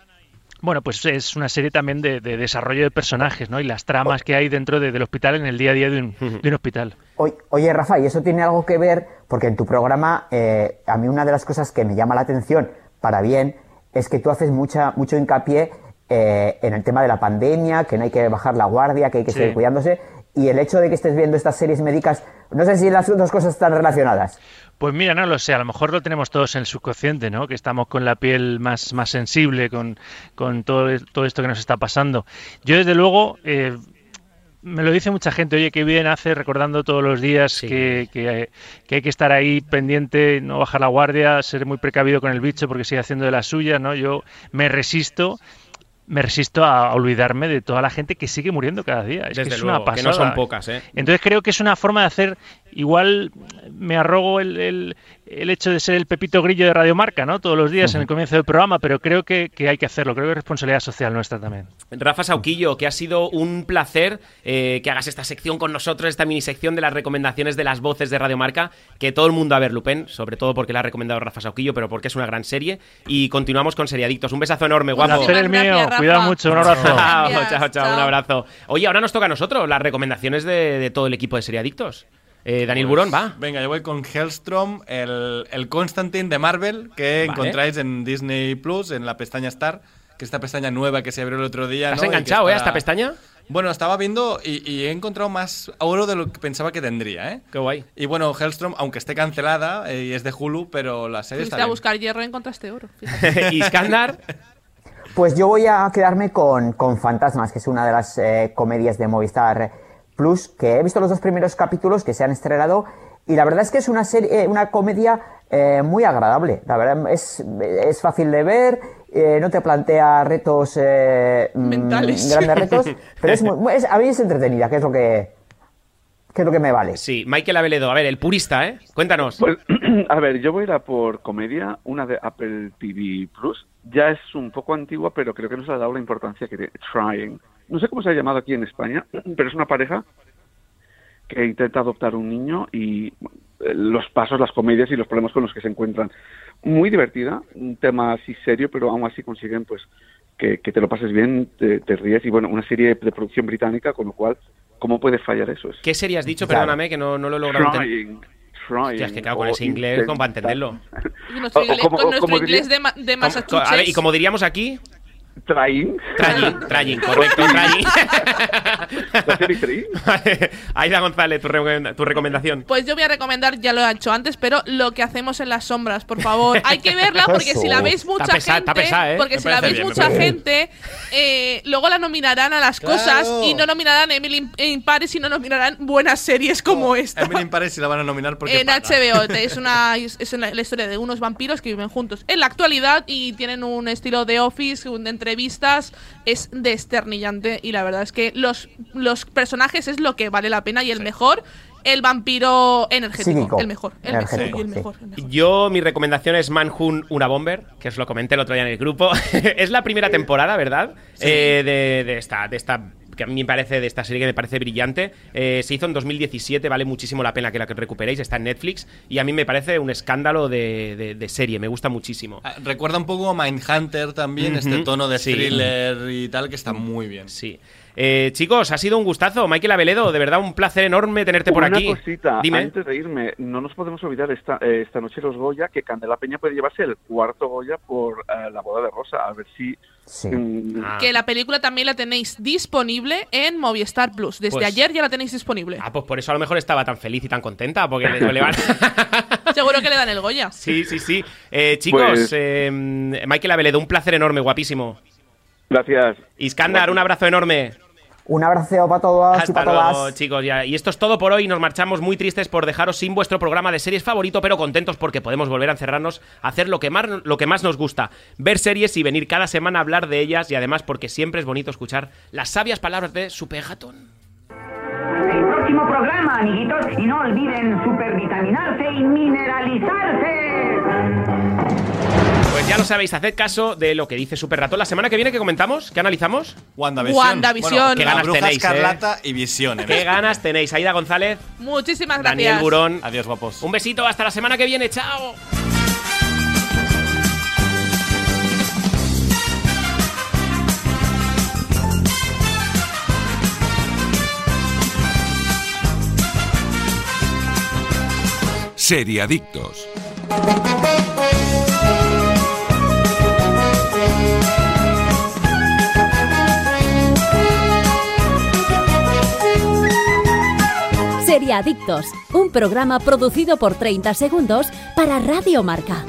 bueno, pues es una serie también de, de desarrollo de personajes, ¿no? Y las tramas que hay dentro de- del hospital en el día a día de un, de un hospital. Oye, oye, Rafa, y eso tiene algo que ver, porque en tu programa, eh, a mí una de las cosas que me llama la atención, para bien, es que tú haces mucha, mucho hincapié eh, en el tema de la pandemia, que no hay que bajar la guardia, que hay que Sí. seguir cuidándose, y el hecho de que estés viendo estas series médicas, no sé si las dos cosas están relacionadas. Pues mira, no lo sé, a lo mejor lo tenemos todos en el subconsciente, ¿no? Que estamos con la piel más, más sensible, con, con todo, todo esto que nos está pasando. Yo, desde luego, eh, me lo dice mucha gente, oye, qué bien hace recordando todos los días Sí. que, que- que hay que estar ahí pendiente, no bajar la guardia, ser muy precavido con el bicho porque sigue haciendo de la suya, ¿no? Yo me resisto. Me resisto a olvidarme de toda la gente que sigue muriendo cada día. Es Desde que es luego, una pasada. que no son pocas, ¿eh? Entonces creo que es una forma de hacer, igual me arrogo el, el- el hecho de ser el pepito grillo de Radiomarca, ¿no? Todos los días en el comienzo del programa, pero creo que, que hay que hacerlo, creo que es responsabilidad social nuestra también. Rafa Sauquillo, que ha sido un placer eh, que hagas esta sección con nosotros, esta mini sección de las recomendaciones de las voces de Radio Marca, que todo el mundo a ver, Lupén, sobre todo porque la ha recomendado Rafa Sauquillo, pero porque es una gran serie. Y continuamos con Seriadictos. Un besazo enorme, guapo. Placer el mío, gracias, cuidado mucho, un abrazo. Chao, chao, chao, un abrazo. Oye, ahora nos toca a nosotros las recomendaciones de, de todo el equipo de Seriadictos. Eh, Daniel Pues, Burón, va. Venga, yo voy con Hellstrom, el, el Constantine de Marvel, que Vale. encontráis en Disney Plus, en la pestaña Star, que es esta pestaña nueva que se abrió el otro día. ¿Has ¿no? Y enganchado, eh, a esta pestaña? Bueno, estaba viendo y, y he encontrado más oro de lo que pensaba que tendría, ¿eh? Qué guay. Y bueno, Hellstrom, aunque esté cancelada eh, y es de Hulu, pero la serie está Fuiste a bien. buscar hierro y encontraste oro. fíjate. Iskandar. Pues yo voy a quedarme con, con Fantasmas, que es una de las eh, comedias de Movistar Plus, que he visto los dos primeros capítulos que se han estrenado y la verdad es que es una serie, eh, una comedia eh, muy agradable. La verdad es, es fácil de ver, eh, no te plantea retos, eh, mm, Mentales. grandes retos, pero es, muy- es- a mí es entretenida, que es lo que, que es lo que me vale. Sí, Michael Aveledo. A ver, el purista, ¿eh? Cuéntanos. Pues, a ver, yo voy a ir a por comedia, una de Apple TV Plus. Ya es un poco antigua, pero creo que no se le ha dado la importancia que tiene. Trying. No sé cómo se ha llamado aquí en España, pero es una pareja que intenta adoptar un niño y eh, los pasos, las comedias y los problemas con los que se encuentran. Muy divertida, un tema así serio, pero aún así consiguen pues que, que te lo pases bien, te, te ríes y bueno, una serie de producción británica, con lo cual ¿Cómo puede fallar eso? ¿Qué serie has dicho? Claro. Perdóname, que no, no lo he logrado entender. Trying, trying, Hostia, es que claro, con ese inglés, ¿cómo para entenderlo? Y nuestro O- o como- con nuestro inglés diría- de, ma- de Massachusetts. A ver, y como diríamos aquí, Trying. Trying, trying, correcto. La serie. Vale. Aida González, tu, recomenda- tu recomendación. Pues yo voy a recomendar, ya lo he hecho antes, pero lo que hacemos en las sombras, por favor. Hay que verla porque si la veis mucha Está pesada, gente, está pesada, ¿eh? porque Me si la veis bien, mucha gente, eh, luego la nominarán a las cosas y no nominarán Emily in- Paris y no nominarán buenas series como esta. Emily in Paris si la van a nominar porque En. HBO es una es la, la historia de unos vampiros que viven juntos en la actualidad y tienen un estilo de office, un de entrevistas, es desternillante y la verdad es que los, los personajes es lo que vale la pena y el mejor, el vampiro energético, el mejor, el Energético, mejor, el sí. mejor, el mejor. Yo, mi recomendación es Manhunt, una bomber, que os lo comenté el otro día en el grupo. es la primera temporada, ¿verdad? Eh, de, de esta, de esta que a mí me parece de esta serie que me parece brillante. Eh, se hizo en 2017, vale muchísimo la pena que la que recuperéis, está en Netflix y a mí me parece un escándalo de, de- de serie, me gusta muchísimo. Ah, Recuerda un poco a Mindhunter también, este tono de sí. thriller y tal, que está muy bien. Sí. Eh, chicos, ha sido un gustazo. Michael Aveledo, de verdad un placer enorme tenerte por Una aquí. cosita, Dime. antes de irme, no nos podemos olvidar esta, eh, esta noche los Goya, que Candela Peña puede llevarse el cuarto Goya por eh, la boda de Rosa, a ver si... mm, Ah. Que la película también la tenéis disponible en Movistar Plus. Desde Pues- ayer ya la tenéis disponible. Ah, pues por eso a lo mejor estaba tan feliz y tan contenta, porque le, le van... Seguro que le dan el Goya. Sí, sí, sí. Eh, chicos, Pues- eh, Michael Aveledo, un placer enorme, guapísimo. Gracias. Iskandar, un abrazo enorme. Un abrazo para todas y Hasta para luego, todas. chicos. Ya. Y esto es todo por hoy. Nos marchamos muy tristes por dejaros sin vuestro programa de series favorito, pero contentos porque podemos volver a encerrarnos a hacer lo que más, lo que más nos gusta. Ver series y venir cada semana a hablar de ellas y además porque siempre es bonito escuchar las sabias palabras de Super Gatón. El próximo programa, amiguitos, y no olviden supervitaminarse y mineralizarse. Ya lo sabéis, haced caso de lo que dice Super Ratón. La semana que viene, ¿qué comentamos? ¿Qué analizamos? WandaVision. WandaVision. Bueno, Qué la ganas Bruja tenéis, ¿eh? Escarlata y Visión. ¿Qué ganas tenéis? Aida González, Muchísimas gracias. Daniel Burón. Adiós, guapos. Un besito, hasta la semana que viene. ¡Chao! Seriadictos. Seriadictos, un programa producido por 30 segundos para Radio Marca.